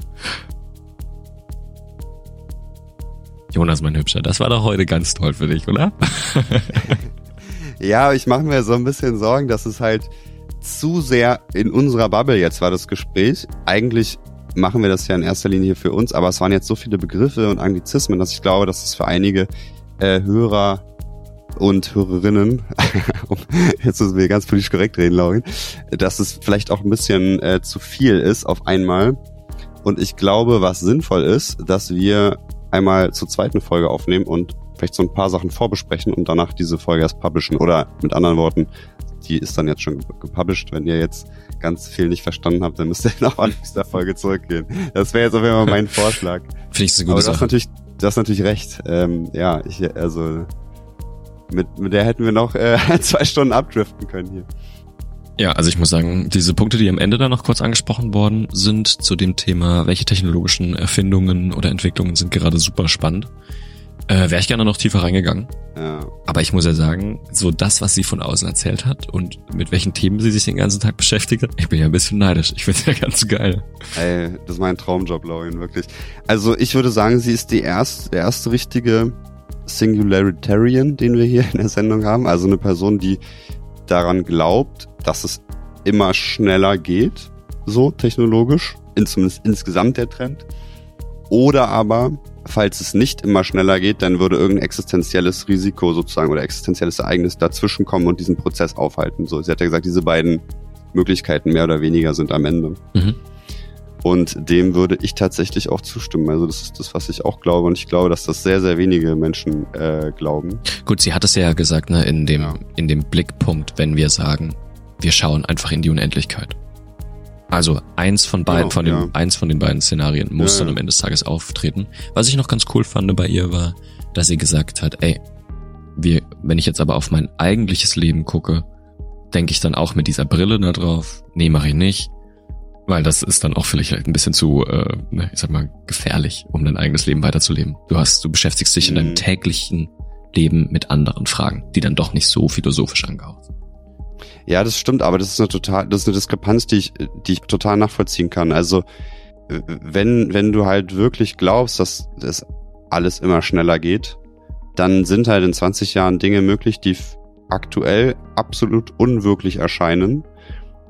C: Jonas, mein Hübscher, das war doch heute ganz toll für dich, oder?
B: ja, ich mache mir so ein bisschen Sorgen, dass es halt zu sehr in unserer Bubble jetzt war das Gespräch. Eigentlich machen wir das ja in erster Linie für uns, aber es waren jetzt so viele Begriffe und Anglizismen, dass ich glaube, dass es für einige äh, Hörer und Hörerinnen, jetzt müssen wir ganz politisch korrekt reden, Laurin, dass es vielleicht auch ein bisschen äh, zu viel ist auf einmal. Und ich glaube, was sinnvoll ist, dass wir einmal zur zweiten Folge aufnehmen und vielleicht so ein paar Sachen vorbesprechen und danach diese Folge erst publishen. Oder mit anderen Worten, die ist dann jetzt schon gepublished. Wenn ihr jetzt ganz viel nicht verstanden habt, dann müsst ihr nach nächster Folge zurückgehen. Das wäre jetzt auf jeden Fall mein Vorschlag.
C: Finde ich so gut. Aber
B: du hast natürlich, du hast natürlich recht. Ähm, ja, ich, also mit, mit der hätten wir noch äh, zwei Stunden abdriften können hier.
C: Ja, also ich muss sagen, diese Punkte, die am Ende dann noch kurz angesprochen worden sind zu dem Thema, welche technologischen Erfindungen oder Entwicklungen sind gerade super spannend, äh, wäre ich gerne noch tiefer reingegangen. Ja. Aber ich muss ja sagen, so das, was sie von außen erzählt hat und mit welchen Themen sie sich den ganzen Tag beschäftigt hat, ich bin ja ein bisschen neidisch. Ich finde ja ganz geil.
B: Ey, das ist mein Traumjob, Lauren, wirklich. Also ich würde sagen, sie ist die erste, der erste richtige Singularitarian, den wir hier in der Sendung haben. Also eine Person, die daran glaubt, dass es immer schneller geht, so technologisch, in, zumindest insgesamt der Trend. Oder aber, falls es nicht immer schneller geht, dann würde irgendein existenzielles Risiko sozusagen oder existenzielles Ereignis dazwischen kommen und diesen Prozess aufhalten. So, sie hat ja gesagt, diese beiden Möglichkeiten mehr oder weniger sind am Ende. Mhm. Und dem würde ich tatsächlich auch zustimmen. Also das ist das, was ich auch glaube. Und ich glaube, dass das sehr, sehr wenige Menschen äh, glauben.
C: Gut, sie hat es ja gesagt, ne, in dem, ja. in dem Blickpunkt, wenn wir sagen, wir schauen einfach in die Unendlichkeit. Also eins von beiden, genau, von den, ja. eins von den beiden Szenarien muss ja, dann am Ende des Tages auftreten. Was ich noch ganz cool fand bei ihr war, dass sie gesagt hat, ey, wir, wenn ich jetzt aber auf mein eigentliches Leben gucke, denke ich dann auch mit dieser Brille da drauf, nee, mache ich nicht weil das ist dann auch vielleicht ein bisschen zu, äh, ne, ich sag mal, gefährlich, um dein eigenes Leben weiterzuleben. Du hast, du beschäftigst dich in deinem mhm. täglichen Leben mit anderen Fragen, die dann doch nicht so philosophisch angehaucht sind.
B: Ja, das stimmt, aber das ist eine total, das ist eine Diskrepanz, die ich, die ich total nachvollziehen kann. Also, wenn, wenn du halt wirklich glaubst, dass das alles immer schneller geht, dann sind halt in 20 Jahren Dinge möglich, die aktuell absolut unwirklich erscheinen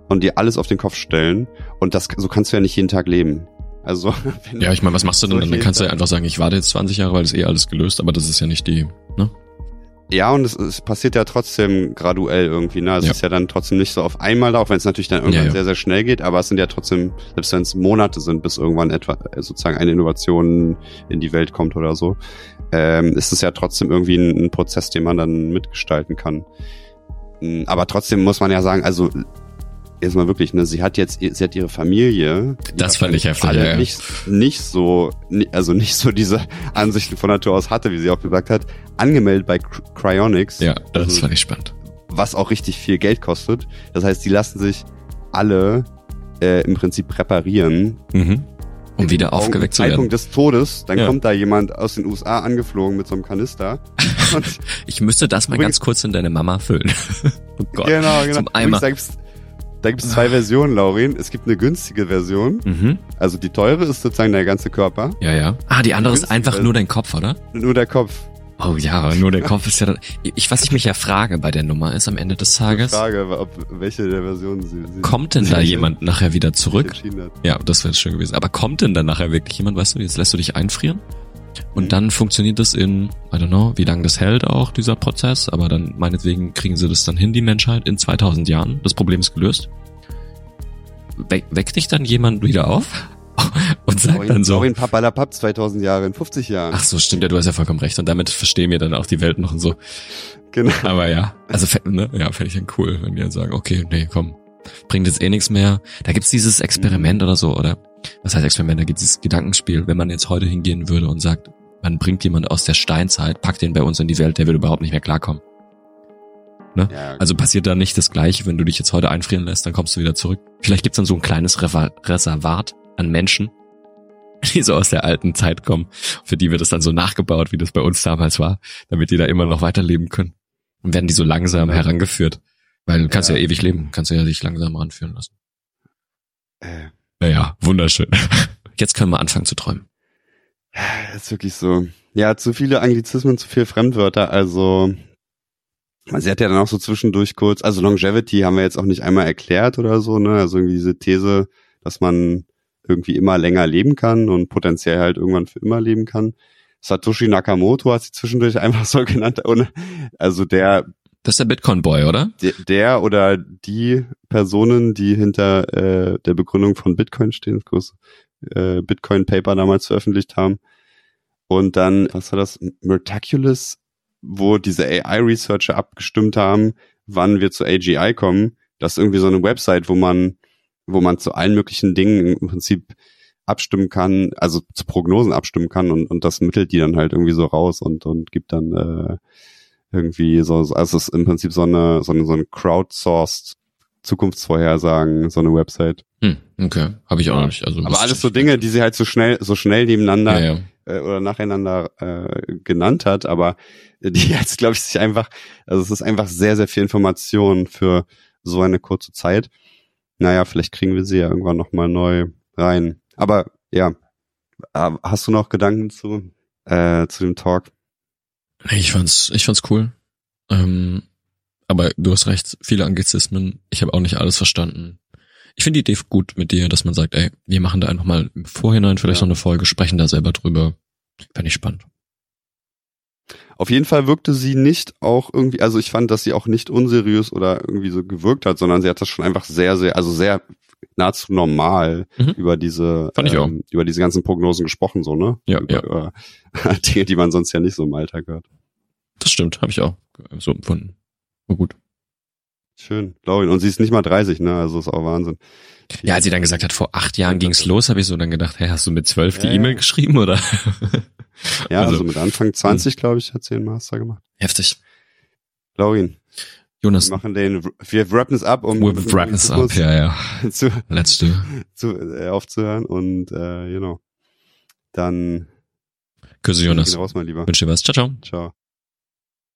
B: und dir alles auf den Kopf stellen. Und das, so kannst du ja nicht jeden Tag leben. Also,
C: ja, ich meine, was machst du denn? Dann kannst du ja einfach sagen, ich warte jetzt 20 Jahre, weil das eh alles gelöst, aber das ist ja nicht die, ne?
B: Ja, und es, es passiert ja trotzdem graduell irgendwie, ne? Also ja. Es ist ja dann trotzdem nicht so auf einmal da, auch wenn es natürlich dann irgendwann ja, ja. sehr, sehr schnell geht, aber es sind ja trotzdem, selbst wenn es Monate sind, bis irgendwann etwa äh, sozusagen eine Innovation in die Welt kommt oder so, ähm, ist es ja trotzdem irgendwie ein, ein Prozess, den man dann mitgestalten kann. Hm, aber trotzdem muss man ja sagen, also jetzt mal wirklich, ne, sie hat jetzt, sie hat ihre Familie.
C: Das fand ich heftig.
B: Alle ja, nicht, nicht so, also nicht so diese Ansichten von Natur aus hatte, wie sie auch gesagt hat, angemeldet bei Cryonics.
C: Ja, das also, fand ich spannend.
B: Was auch richtig viel Geld kostet. Das heißt, die lassen sich alle äh, im Prinzip präparieren.
C: Mhm. Um wieder aufgeweckt zu werden.
B: Zeitpunkt des Todes, dann ja. kommt da jemand aus den USA angeflogen mit so einem Kanister.
C: ich müsste das mal ganz kurz in deine Mama füllen.
B: oh Gott. Genau, genau. Zum Eimer. Da gibt es zwei Versionen, Laurin. Es gibt eine günstige Version. Mhm. Also die teure ist sozusagen der ganze Körper.
C: Ja, ja. Ah, die andere die ist einfach nur dein Kopf, oder?
B: Nur der Kopf.
C: Oh ja, nur der Kopf ist ja. Ich, was ich mich ja frage bei der Nummer ist am Ende des Tages.
B: Ich frage, ob welche der Versionen sie. sie
C: kommt denn da jemand nachher wieder zurück? Ja, das wäre schön gewesen. Aber kommt denn da nachher wirklich jemand? Weißt du, jetzt lässt du dich einfrieren? Und mhm. dann funktioniert das in, I don't know, wie lange das hält auch, dieser Prozess, aber dann meinetwegen kriegen sie das dann hin, die Menschheit, in 2000 Jahren. Das Problem ist gelöst. We weckt dich dann jemand wieder auf? Und sagt dann so.
B: Sorry, Papalapap 2000 Jahre, in 50 Jahren.
C: Ach so, stimmt, ja, du hast ja vollkommen recht. Und damit verstehen wir dann auch die Welt noch und so.
B: Genau.
C: Aber ja, also, ne, ja, fände ich dann cool, wenn die dann sagen, okay, nee, komm, bringt jetzt eh nichts mehr. Da gibt's dieses Experiment mhm. oder so, oder? Was heißt Experiment? Da gibt's dieses Gedankenspiel. Wenn man jetzt heute hingehen würde und sagt, man bringt jemand aus der Steinzeit, packt den bei uns in die Welt, der würde überhaupt nicht mehr klarkommen. Ne? Ja, also passiert da nicht das Gleiche, wenn du dich jetzt heute einfrieren lässt, dann kommst du wieder zurück. Vielleicht gibt's dann so ein kleines Reservat an Menschen, die so aus der alten Zeit kommen, für die wird das dann so nachgebaut, wie das bei uns damals war, damit die da immer noch weiterleben können. Und werden die so langsam herangeführt. Weil du kannst ja, ja ewig leben, kannst du ja dich langsam ranführen lassen. Äh. Naja, wunderschön. Jetzt können wir anfangen zu träumen.
B: Das ist wirklich so. Ja, zu viele Anglizismen, zu viele Fremdwörter. Also, sie hat ja dann auch so zwischendurch kurz, also Longevity haben wir jetzt auch nicht einmal erklärt oder so, ne? Also irgendwie diese These, dass man irgendwie immer länger leben kann und potenziell halt irgendwann für immer leben kann. Satoshi Nakamoto hat sie zwischendurch einfach so genannt. Also der
C: das ist der Bitcoin-Boy, oder?
B: Der, der, oder die Personen, die hinter äh, der Begründung von Bitcoin stehen, das äh, Bitcoin-Paper damals veröffentlicht haben. Und dann, was war das? Miraculous, wo diese AI-Researcher abgestimmt haben, wann wir zu AGI kommen. Das ist irgendwie so eine Website, wo man wo man zu allen möglichen Dingen im Prinzip abstimmen kann, also zu Prognosen abstimmen kann und, und das mittelt die dann halt irgendwie so raus und, und gibt dann äh, irgendwie so, also es ist im Prinzip so eine, so eine, so eine crowdsourced Zukunftsvorhersagen, so eine Website.
C: Hm, okay, habe ich auch noch nicht. Also
B: Aber alles so Dinge, die sie halt so schnell, so schnell nebeneinander ja, ja. Äh, oder nacheinander äh, genannt hat, aber die jetzt, glaube ich, sich einfach, also es ist einfach sehr, sehr viel Information für so eine kurze Zeit naja, vielleicht kriegen wir sie ja irgendwann nochmal neu rein. Aber ja, äh, hast du noch Gedanken zu, äh, zu dem Talk?
C: Ich fand's, ich fand's cool. Ähm, aber du hast recht, viele Anglizismen. Ich habe auch nicht alles verstanden. Ich finde die Idee gut mit dir, dass man sagt, ey, wir machen da einfach mal im Vorhinein vielleicht ja. noch eine Folge, sprechen da selber drüber. Fände ich spannend.
B: Auf jeden Fall wirkte sie nicht auch irgendwie, also ich fand, dass sie auch nicht unseriös oder irgendwie so gewirkt hat, sondern sie hat das schon einfach sehr, sehr, also sehr nahezu normal mhm. über diese ähm, über diese ganzen Prognosen gesprochen, so, ne?
C: Ja,
B: über,
C: ja.
B: Über Dinge, die man sonst ja nicht so im Alltag hört.
C: Das stimmt, habe ich auch so empfunden. War gut.
B: Schön, ich. Und sie ist nicht mal 30, ne? Also ist auch Wahnsinn.
C: Ja, als sie dann gesagt hat, vor acht Jahren ging's los, habe ich so dann gedacht, hey, hast du mit zwölf die E-Mail geschrieben oder?
B: Ja, also, also mit Anfang 20, hm. glaube ich, hat sie den Master gemacht.
C: Heftig.
B: Laurin.
C: Jonas.
B: Wir machen den, wir wrappen es ab, um,
C: wir wrappen es ab, ja, ja.
B: Zu,
C: Let's do.
B: Zu, äh, aufzuhören und, äh, you know, dann.
C: Küsse, Jonas.
B: Raus, mein Lieber.
C: Wünsche dir was. Ciao, ciao.
B: Ciao.